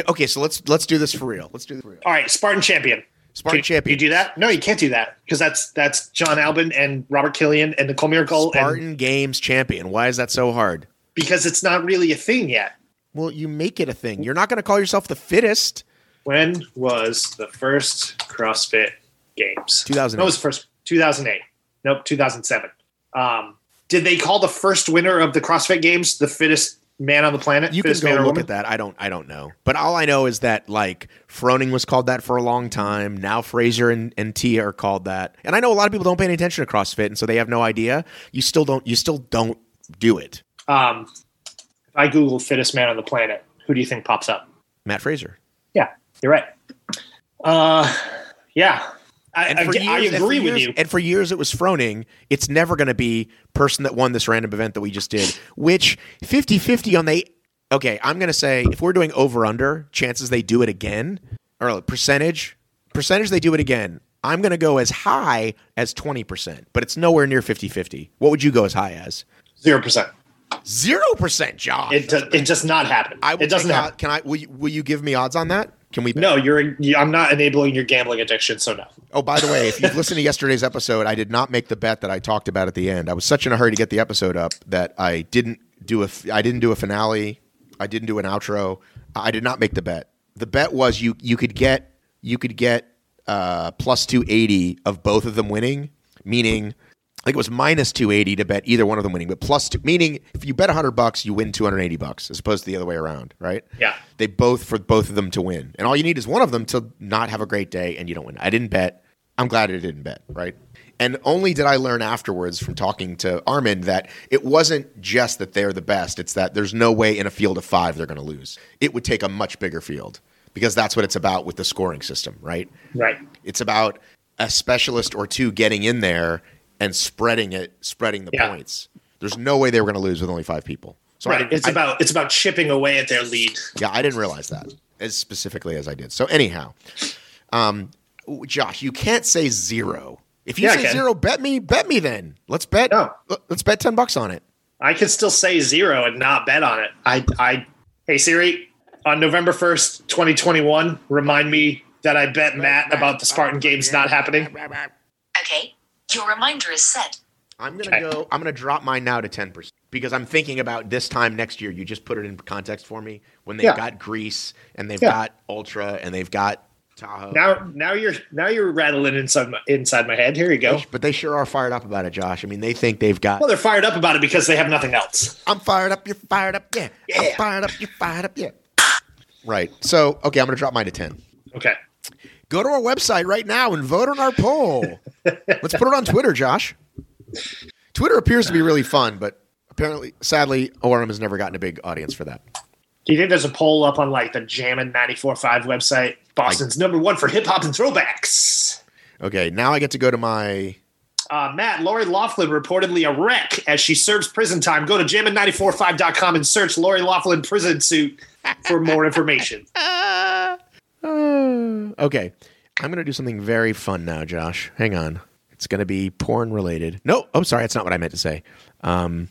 Okay, so let's let's do this for real. Let's do this for real. All right, Spartan champion. Spartan Can champion. You do that? No, you can't do that because that's that's Jon Albon and Robert Killian and Nicole Mericle. And Spartan Games champion. Why is that so hard? because it's not really a thing yet. Well, you make it a thing. You're not going to call yourself the fittest. When was the first CrossFit Games? 2008. No, it was the first 2008. Nope, 2007. Um, did they call the first winner of the CrossFit Games the fittest man on the planet? You can go look woman? at that. I don't. I don't know. But all I know is that like Froning was called that for a long time. Now Fraser and, and Tia are called that. And I know a lot of people don't pay any attention to CrossFit, and so they have no idea. You still don't. You still don't do it. Um, if I Google fittest man on the planet, who do you think pops up? Matt Fraser. Yeah, you're right. Uh, yeah, I, And I, for I years- and for agree with years- you. And for years it was Froning. It's never going to be person that won this random event that we just did, which 50-50 on the. Okay, I'm going to say if we're doing over under, chances they do it again or percentage, percentage they do it again. I'm going to go as high as 20%, but it's nowhere near 50-50. What would you go as high as? Zero percent. 0%, John. It do, it does not happen. I it doesn't happen. out- Can I will you, will you give me odds on that? Can we bet? No, you're. I'm not enabling your gambling addiction. So no. Oh, by the way, if you've listened to yesterday's episode, I did not make the bet that I talked about at the end. I was such in a hurry to get the episode up that I didn't do a I didn't do a finale. I didn't do an outro. I did not make the bet. The bet was you you could get you could get uh, plus two eighty of both of them winning, meaning I think it was minus two eighty to bet either one of them winning, but plus two meaning if you bet hundred bucks, you win two hundred eighty bucks as opposed to the other way around, right? Yeah. They both for both of them to win, and all you need is one of them to not have a great day, and you don't win. I didn't bet. I'm glad I didn't bet, right? And only did I learn afterwards from talking to Armin that it wasn't just that they're the best; it's that there's no way in a field of five they're going to lose. It would take a much bigger field because that's what it's about with the scoring system, right? Right. It's about a specialist or two getting in there and spreading it, spreading the Yeah. points. There's no way they were going to lose with only five people. So right. I, It's I- about it's about chipping away at their lead. yeah, I didn't realize that as specifically as I did. So anyhow, um, Josh, you can't say zero. If you Yeah, say zero, bet me, bet me. Then let's bet. No. Let's bet ten bucks on it. I can still say zero and not bet on it. I, I, hey Siri, on November first, twenty twenty one, remind me that I bet Matt about the Spartan Games not happening. Okay, your reminder is set. I'm gonna Okay. go. I'm gonna drop mine now to ten percent because I'm thinking about this time next year. You just put it in context for me when they've Yeah. got Greece and they've Yeah. got Ultra and they've got Tahoe. Now, now you're now you're rattling inside my inside my head. Here you go. but they sure are fired up about it, Josh. I mean, they think they've got. Well, they're fired up about it because they have nothing else. I'm fired up. You're fired up. Yeah. I'm Yeah. fired up. You're fired up. Yeah. Right. So okay, I'm gonna drop mine to ten. Okay. Go to our website right now and vote on our poll. Let's put it on Twitter, Josh. Twitter appears to be really fun, but apparently, sadly, ORM has never gotten a big audience for that. Do you think there's a poll up on like the Jammin' 94.5 website Boston's number one for hip hop and throwbacks. Okay, now I get to go to my. Uh, Matt, Lori Laughlin reportedly a wreck as she serves prison time. Go to jammin945.com and search Lori Laughlin prison suit for more information. Okay, I'm gonna do something very fun now, Josh. Hang on. It's gonna be porn related. No, oh, sorry, that's not what I meant to say. Um,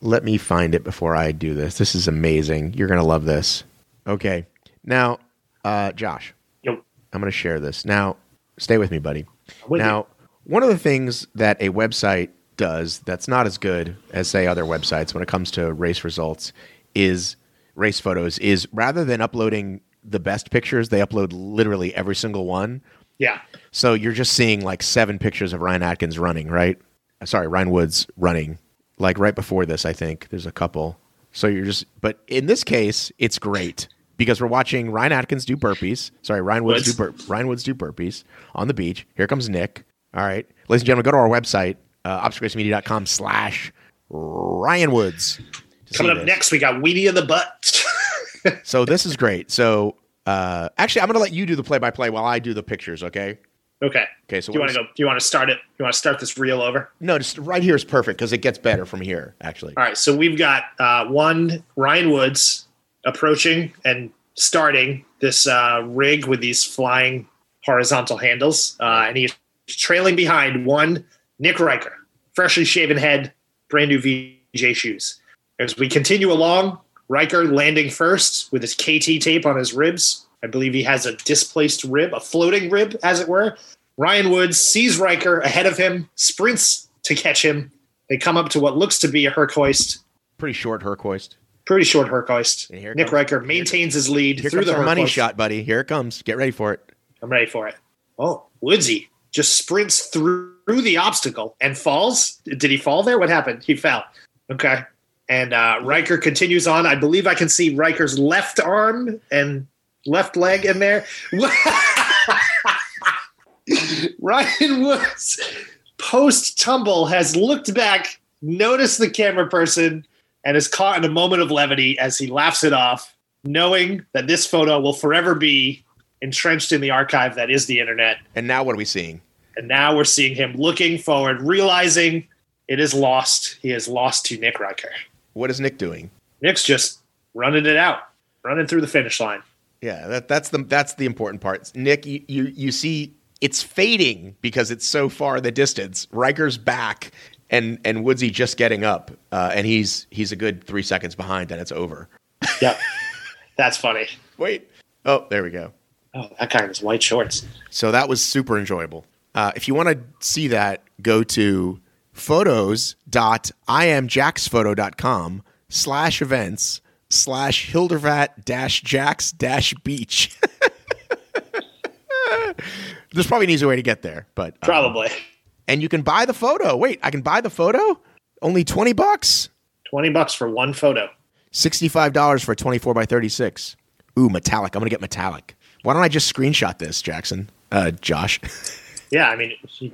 let me find it before I do this. This is amazing. You're gonna love this. Okay, now, uh, Josh, Yo, I'm going to share this. Now, stay with me, buddy. with now, one of the things that a website does that's not as good as, say, other websites when it comes to race results is race photos, is rather than uploading the best pictures, they upload literally every single one. yeah. So you're just seeing like seven pictures of Ryan Atkins running, right? Sorry, Ryan Woods running. Like right before this, I think there's a couple. So you're just, but in this case, it's great because we're watching Ryan Atkins do burpees. Sorry, Ryan Woods, Woods. do bur- Ryan Woods do burpees on the beach. Here comes Nick. All right, ladies and gentlemen, go to our website, uh, obscuracemedia.com slash Ryan Woods. Coming up this. next, we got Weedy in the butt. So this is great. So uh, actually, I'm going to let you do the play-by-play while I do the pictures. Okay. okay. Okay. So Do you want to go? Do you want to start it? You want to start this reel over? No, just right here is perfect because it gets better from here. Actually, All right. So we've got uh, one Ryan Woods approaching and starting this uh, rig with these flying horizontal handles, uh, and he's trailing behind one Nick Riker, freshly shaven head, brand new VJ shoes. As we continue along, Riker landing first with his KT tape on his ribs. I believe he has a displaced rib, a floating rib, as it were. Ryan Woods sees Riker ahead of him, sprints to catch him. They come up to what looks to be a Herc Hoist, pretty short Herc Hoist. pretty short Herc Hoist. Here Nick comes. Riker maintains his lead through the money shot, buddy. Here it comes. Get ready for it. I'm ready for it. Oh, Woodsy just sprints through the obstacle and falls. Did he fall there? What happened? He fell. Okay. And uh, Riker continues on. I believe I can see Riker's left arm and left leg in there. Ryan Woods, post tumble, has looked back, noticed the camera person, and is caught in a moment of levity as he laughs it off, knowing that this photo will forever be entrenched in the archive that is the internet. And now what are we seeing? And now we're seeing him looking forward, realizing it is lost. He is lost to Nick Riker. What is Nick doing? Nick's just running it out, running through the finish line. Yeah, that, that's the that's the important part. Nick, you, you you see it's fading because it's so far the distance. Riker's back and and Woodsy just getting up, uh, and he's he's a good three seconds behind, and it's over. Yep. That's funny. Wait, oh, there we go. Oh, that guy in his white shorts. So that was super enjoyable. Uh, if you want to see that, go to photos.iamjaxphoto.com slash events slash Hildervat dash Jax dash beach. There's probably an easier way to get there, but uh, Probably. and you can buy the photo. Wait, I can buy the photo? Only 20 bucks? 20 bucks for one photo. $65 for a 24 by 36. Ooh, metallic. I'm going to get metallic. Why don't I just screenshot this, Jackson? Uh, Josh. Yeah, I mean, you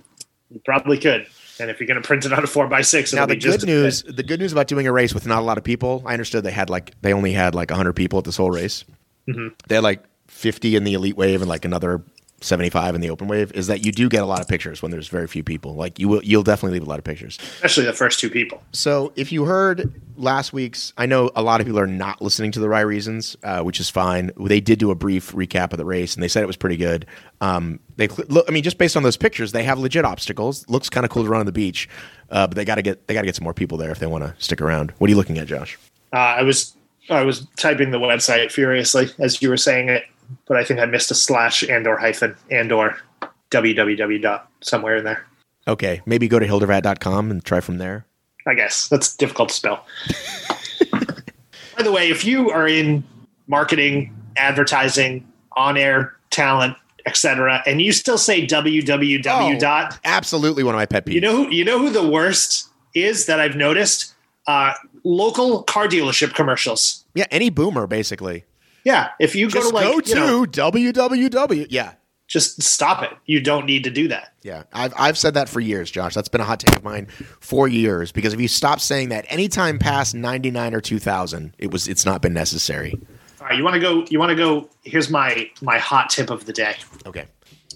probably could. And if you're going to print it on a four by six, now the be just good news the good news about doing a race with not a lot of people i understood they had like they only had like 100 people at this whole race Mm-hmm. they had like 50 in the elite wave and like another 75 in the open wave is that you do get a lot of pictures when there's very few people. Like you will you'll definitely leave a lot of pictures. Especially the first two people. so if you heard last week's i know a lot of people are not listening to the right reasons uh, which is fine. They did do a brief recap of the race and they said it was pretty good. Um, they look i mean just based on those pictures they have legit obstacles. Looks kind of cool to run on the beach uh, but they got to get they got to get some more people there if they want to stick around. What are you looking at josh? Uh, I was I was typing the website furiously as you were saying it, but I think I missed a slash and or hyphen and or www dot somewhere in there. okay maybe go to hildervat.com and try from there I guess that's difficult to spell. By the way, if you are in marketing, advertising, on-air talent, etc., and you still say www Oh. dot, absolutely one of my pet peeves you know who you know who the worst is that I've noticed? Uh, local car dealership commercials. yeah any boomer basically Yeah, if you just go to like go you to know, www yeah just stop it. You don't need to do that. Yeah, I've I've said that for years, Josh. That's been a hot take of mine for years. Because if you stop saying that anytime past ninety nine or two thousand, it was it's not been necessary. All right, you want to go? You want to go? Here's my my hot tip of the day. Okay.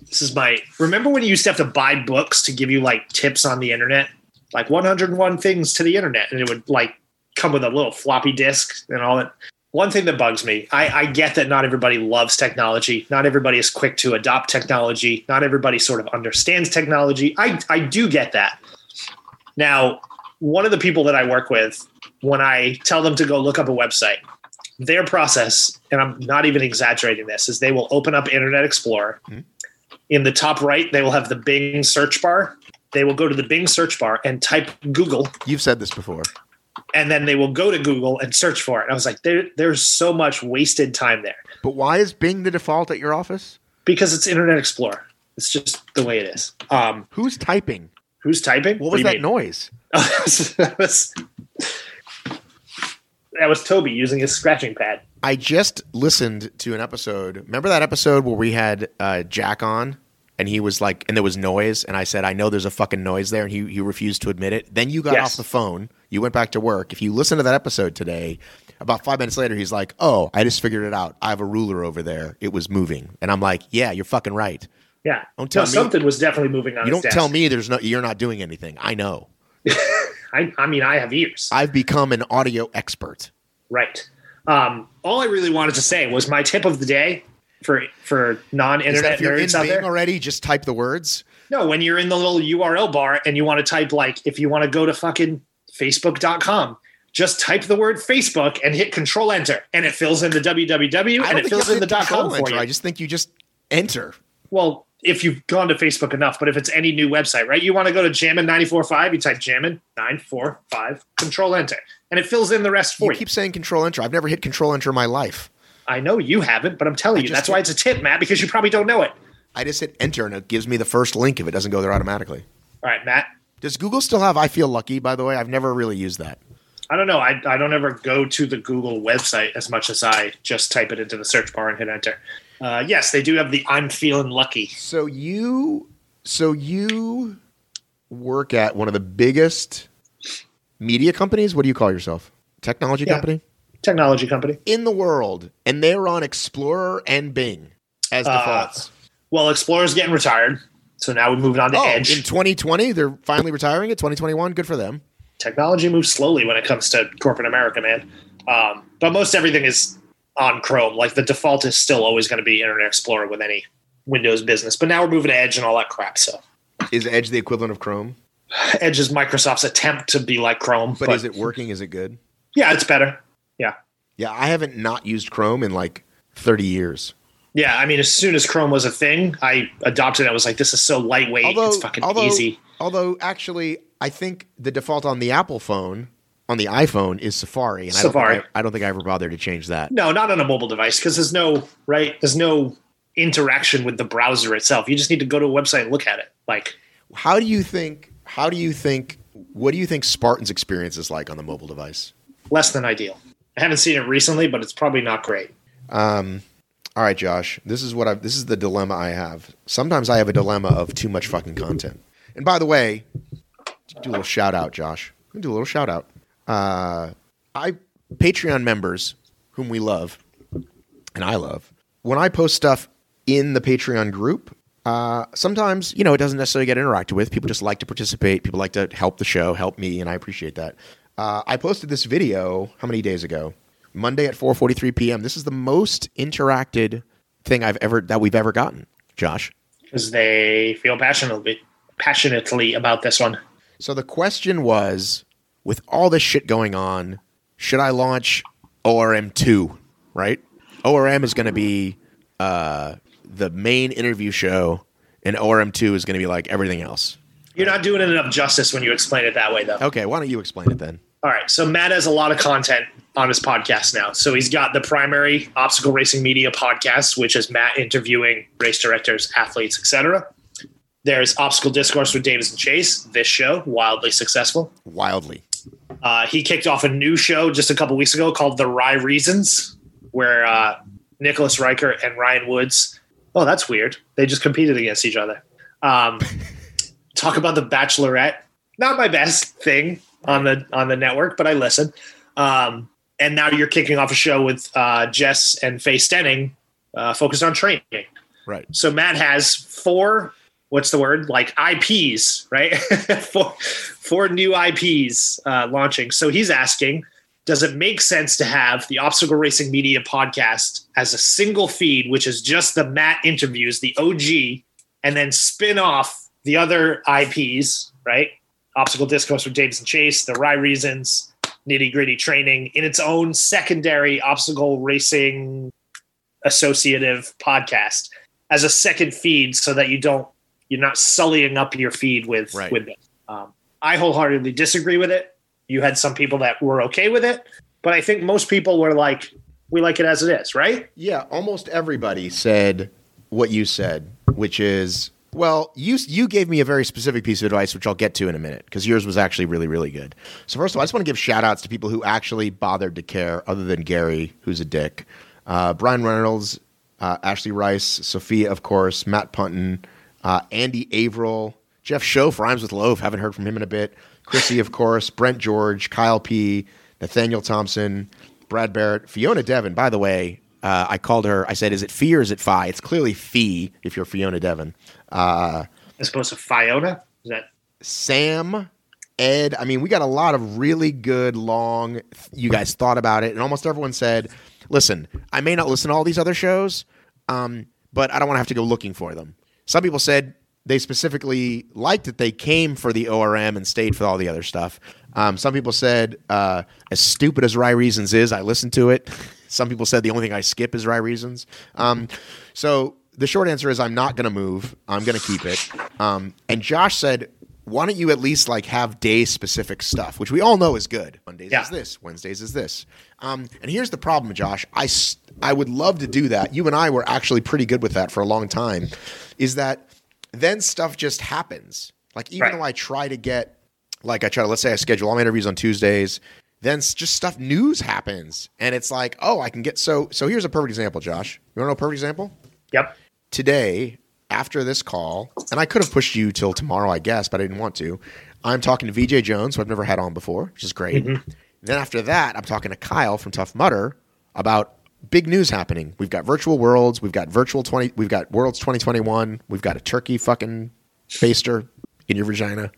This is my. Remember when you used to have to buy books to give you like tips on the internet, like 101 things to the internet, and it would like come with a little floppy disk and all that. One thing that bugs me, I, I get that not everybody loves technology. Not everybody is quick to adopt technology. Not everybody sort of understands technology. I, I do get that. Now, one of the people that I work with, when I tell them to go look up a website, their process, and I'm not even exaggerating this, is they will open up Internet Explorer. Mhm. In the top right, they will have the Bing search bar. They will go to the Bing search bar and type Google, You've said this before. And then they will go to Google and search for it. And I was like, there, there's so much wasted time there But why is Bing the default at your office? because it's Internet Explorer. It's just the way it is. Um, Who's typing? who's typing? What do was that mean? noise? that was that was Toby using his scratching pad. I just listened to an episode. Remember that episode where we had uh, Jack on and he was like, and there was noise, and I said, I know there's a fucking noise there, and he, he refused to admit it. Then you got Yes. off the phone, you went back to work. If you listen to that episode today, about five minutes later, he's like, Oh, I just figured it out. I have a ruler over there. It was moving. And I'm like, Yeah, you're fucking right. Yeah, Don't tell no, me- something was definitely moving on. You don't desk. tell me there's no you're not doing anything. I know. I, I mean, I have ears. I've become an audio expert. right. Um, all I really wanted to say was my tip of the day for for non-internet if you're in nerds out there. already, just type the words. No, when you're in the little URL bar and you want to type like if you want to go to fucking facebook.com, just type the word Facebook and hit control enter and it fills in the www and it fills in the dot com for you. I just think you just enter. well, if you've gone to Facebook enough, but if it's any new website, right? You want to go to Jammin 945, you type Jammin 945, control enter, and it fills in the rest You for you. keep saying control enter. I've never hit control enter in my life. I know you haven't, but I'm telling you, that's why it's a tip, Matt, because you probably don't know it. I just hit enter and it gives me the first link if it doesn't go there automatically. All right, Matt. Does Google still have I feel lucky, by the way? I've never really used that. I don't know. I, I don't ever go to the Google website as much as I just type it into the search bar and hit enter. Uh, yes, they do have the I'm feeling lucky. So you so you work at one of the biggest media companies. What do you call yourself? Technology Yeah. company? Technology company. In the world. And they're on Explorer and Bing as Uh, defaults. Well, Explorer's getting retired. So now we're moving on to oh, Edge. in 2020, they're finally retiring it. 2021, good for them. technology moves slowly when it comes to corporate America, man. Um, but most everything is on Chrome. Like the default is still always going to be Internet Explorer with any Windows business. But now we're moving to Edge and all that crap. So Is Edge the equivalent of Chrome? Edge is Microsoft's attempt to be like Chrome. But, is it working? Is it good? Yeah, it's better. Yeah. Yeah, I haven't not used Chrome in like 30 years. Yeah, I mean, as soon as Chrome was a thing, I adopted it. I was like, this is so lightweight. Although, it's fucking although, easy. although actually, I think the default on the Apple phone, on the iPhone, is Safari, and Safari. I don't, think I, I don't think I ever bothered to change that. No, not on a mobile device because there's no, right? There's no interaction with the browser itself. You just need to go to a website and look at it. Like, How do you think? How do you think? What do you think Spartan's experience is like on the mobile device? less than ideal. I haven't seen it recently, but it's probably not great. Um, all right, Josh. This is what I've. This is the dilemma I have. Sometimes I have a dilemma of too much fucking content. And by the way, do a little shout out, Josh. Do a little shout out. Uh, I Patreon members whom we love, and I love. When I post stuff in the Patreon group, uh, sometimes you know it doesn't necessarily get interacted with. People just like to participate. People like to help the show, help me, and I appreciate that. Uh, I posted this video how many days ago? Monday at 4:43 p.m. This is the most interacted thing I've ever that we've ever gotten, Josh. because they feel passionately passionately about this one. So the question was, with all this shit going on, should I launch ORM two? Right? ORM is going to be uh, the main interview show, and ORM two is going to be like everything else. You're not doing it enough justice when you explain it that way, though. Okay, why don't you explain it then? All right, so Matt has a lot of content on his podcast now. So he's got the primary obstacle racing media podcast, which is Matt interviewing race directors, athletes, etc. There's obstacle discourse with Davis and Chace. This show wildly successful. Wildly. Uh, he kicked off a new show just a couple weeks ago called The Rye Reasons, where uh, Nicholas Riker and Ryan Woods. Oh, that's weird. They just competed against each other. Um, talk about the Bachelorette. Not my best thing on the on the network, but I listen. Um, and now you're kicking off a show with uh, Jess and Faye Stenning, uh, focused on training. Right. So Matt has four. What's the word? Like IPs, right? four, four new IPs uh, launching. So he's asking, does it make sense to have the Obstacle Racing Media podcast as a single feed, which is just the Matt interviews, the OG, and then spin off the other IPs, right? Obstacle Discourse with Davis and Chace, the Rye Reasons, Nitty Gritty Training in its own secondary obstacle racing associative podcast as a second feed so that you don't you're not sullying up your feed with Right. with it. Um, I wholeheartedly disagree with it. You had some people that were okay with it, but I think most people were like, "We like it as it is," right? Yeah, almost everybody said what you said, which is, well, you you gave me a very specific piece of advice, which I'll get to in a minute, because yours was actually really, really good. So first of all, I just want to give shout outs to people who actually bothered to care, other than Gary, who's a dick. Uh, Brian Reynolds, uh, Ashley Rice, Sophia, of course, Matt Punton, uh, Andy Averill, Jeff Schoaf rhymes with loaf. Haven't heard from him in a bit. Chrissy, of course, Brent George, Kyle P, Nathaniel Thompson, Brad Barrett, Fiona Devon. By the way, uh, I called her. I said, "Is it Fee or is it Phi?" It's clearly Fee if you're Fiona Devon. Uh, As opposed to Fiona. Is that Sam, Ed. I mean, we got a lot of really good, long. You guys thought about it, and almost everyone said, "Listen, I may not listen to all these other shows, um, but I don't want to have to go looking for them." Some people said they specifically liked that they came for the ORM and stayed for all the other stuff. Um, some people said, uh, as stupid as Rye Reasons is, I listened to it. Some people said the only thing I skip is Rye Reasons. Um, so the short answer is I'm not going to move. I'm going to keep it. Um, and Josh said, why don't you at least like have day specific stuff, which we all know is good. Mondays Yeah. is this, Wednesdays is this. Um, and here's the problem, Josh. I, I would love to do that. You and I were actually pretty good with that for a long time. Is that then stuff just happens. Like even Right. though I try to get, like I try to, let's say I schedule all my interviews on Tuesdays, then just stuff news happens, and it's like, oh, I can get so. So here's a perfect example, Josh. You want to know a perfect example? Yep. Today after this call, and I could have pushed you till tomorrow, I guess, but I didn't want to. I'm talking to VJ Jones, who I've never had on before, which is great. Mm-hmm. Then after that, I'm talking to Kyle from Tough Mudder about big news happening. We've got virtual worlds, we've got virtual 20, we've got Worlds 2021, we've got a turkey fucking baster in your vagina.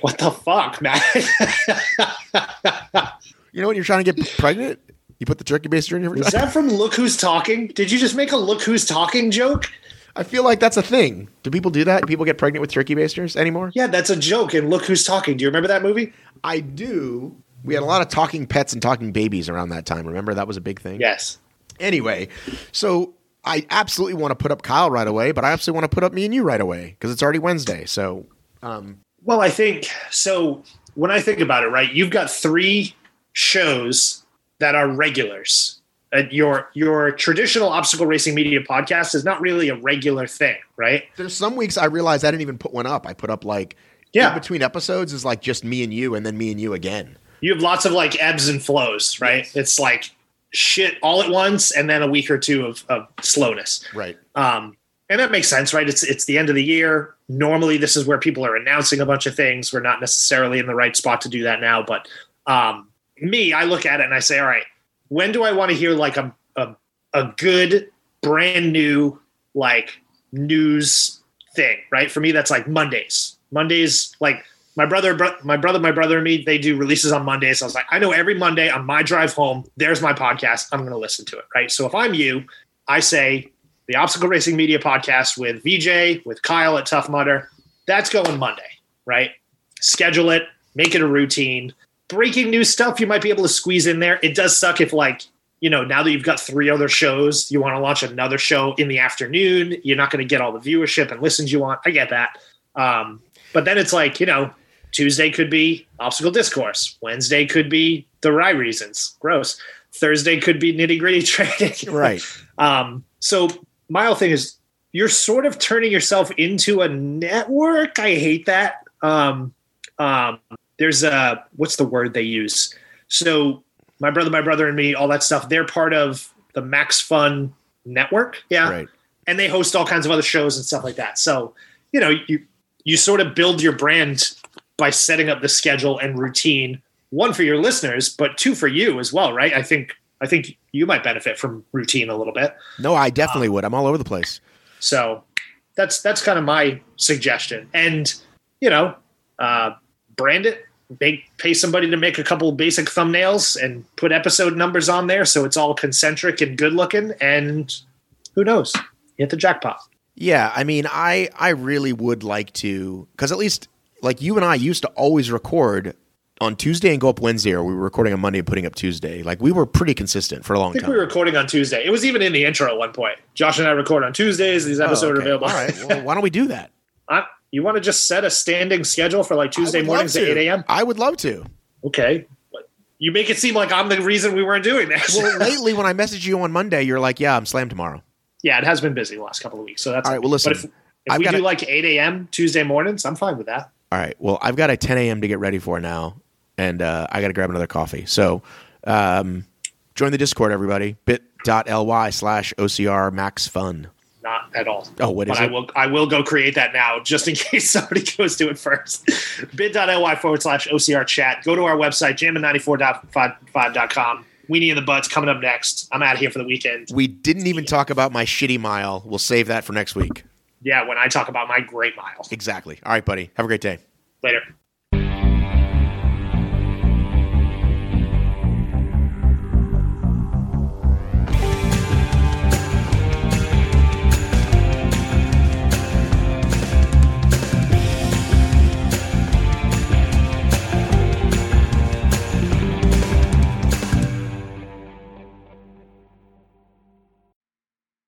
What the fuck, man? You know when you're trying to get pregnant, you put the turkey baster in your vagina. Is that from Look Who's Talking? Did you just make a Look Who's Talking joke? I feel like that's a thing. Do people do that? Do people get pregnant with turkey basters anymore? Yeah, that's a joke. And Look Who's Talking. Do you remember that movie? I do. We had a lot of talking pets and talking babies around that time. Remember that was a big thing. Yes. Anyway, so I absolutely want to put up Kyle right away, but I absolutely want to put up me and you right away because it's already Wednesday. So um, Well, I think so. When I think about it, right, you've got three shows that are regulars. Uh, your your traditional obstacle racing media podcast is not really a regular thing, right? there's some weeks I realized I didn't even put one up. I put up like Yeah. between episodes is like just me and you, and then me and you again. You have lots of like ebbs and flows, right? It's like shit all at once, and then a week or two of, of slowness. Right. Um, and that makes sense, right? It's it's the end of the year. Normally, this is where people are announcing a bunch of things. We're not necessarily in the right spot to do that now, but um, me, I look at it and I say, all right, when do I want to hear like a a, a good, brand new like news thing, right? For me, that's like Mondays. Mondays, like my brother, bro- my brother, my brother and me, they do releases on Mondays. So I was like, I know every Monday on my drive home, there's my podcast. I'm going to listen to it, right? So if I'm you, I say the Obstacle Racing Media podcast with VJ, with Kyle at Tough Mudder. That's going Monday, right? Schedule it, make it a routine. Breaking news stuff you might be able to squeeze in there. It does suck if, like, you know, now that you've got three other shows, you want to launch another show in the afternoon. You're not going to get all the viewership and listens you want. I get that. Um, but then it's like, you know, Tuesday could be Obstacle Discourse. Wednesday could be The Rye Reasons. Gross. Thursday could be Nitty Gritty Training. Right. Um, so my whole thing is you're sort of turning yourself into a network. I hate that. Um, um, there's a what's the word they use? So my brother, my brother, and me, all that stuff. They're part of the Max Fun network. Yeah, Right. and they host all kinds of other shows and stuff like that. So you know you you sort of build your brand by setting up the schedule and routine one for your listeners, but two for you as well, right? I think I think you might benefit from routine a little bit. No, I definitely would. I'm all over the place. So that's that's kind of my suggestion. And you know, uh, brand it. Make, pay somebody to make a couple basic thumbnails and put episode numbers on there so it's all concentric and good looking. And who knows, hit the jackpot. Yeah, I mean, I I really would like to because at least like you and I used to always record on Tuesday and go up Wednesday, or we were recording on Monday and putting up Tuesday. Like we were pretty consistent for a long time. I think time. we were recording on Tuesday. It was even in the intro at one point. Josh and I record on Tuesdays. These Oh, episodes okay. are available. All right, well, why don't we do that? I, you want to just set a standing schedule for like Tuesday I would mornings at 8 a.m.? I would love to. Okay. You make it seem like I'm the reason we weren't doing this. Well, lately when I messaged you on Monday, you're like, "Yeah, I'm slammed tomorrow." yeah, it has been busy the last couple of weeks. So that's All right, well, listen, But if, if I've we got do a- like 8 a.m. Tuesday mornings, I'm fine with that. All right. Well, I've got a 10 a.m. to get ready for now, and uh, I got to grab another coffee. So, um, join the Discord, everybody. Bit.ly slash OCR Max Fun. Not at all. Oh, what is but I will I will go create that now just in case somebody goes to it first. bit.ly forward slash OCR chat. Go to our website, jammin94.5.com. Weenie in the Butts coming up next. I'm out of here for the weekend. We didn't even talk about my shitty mile. We'll save that for next week. Yeah, when I talk about my great mile. Exactly. All right, buddy. Have a great day. Later.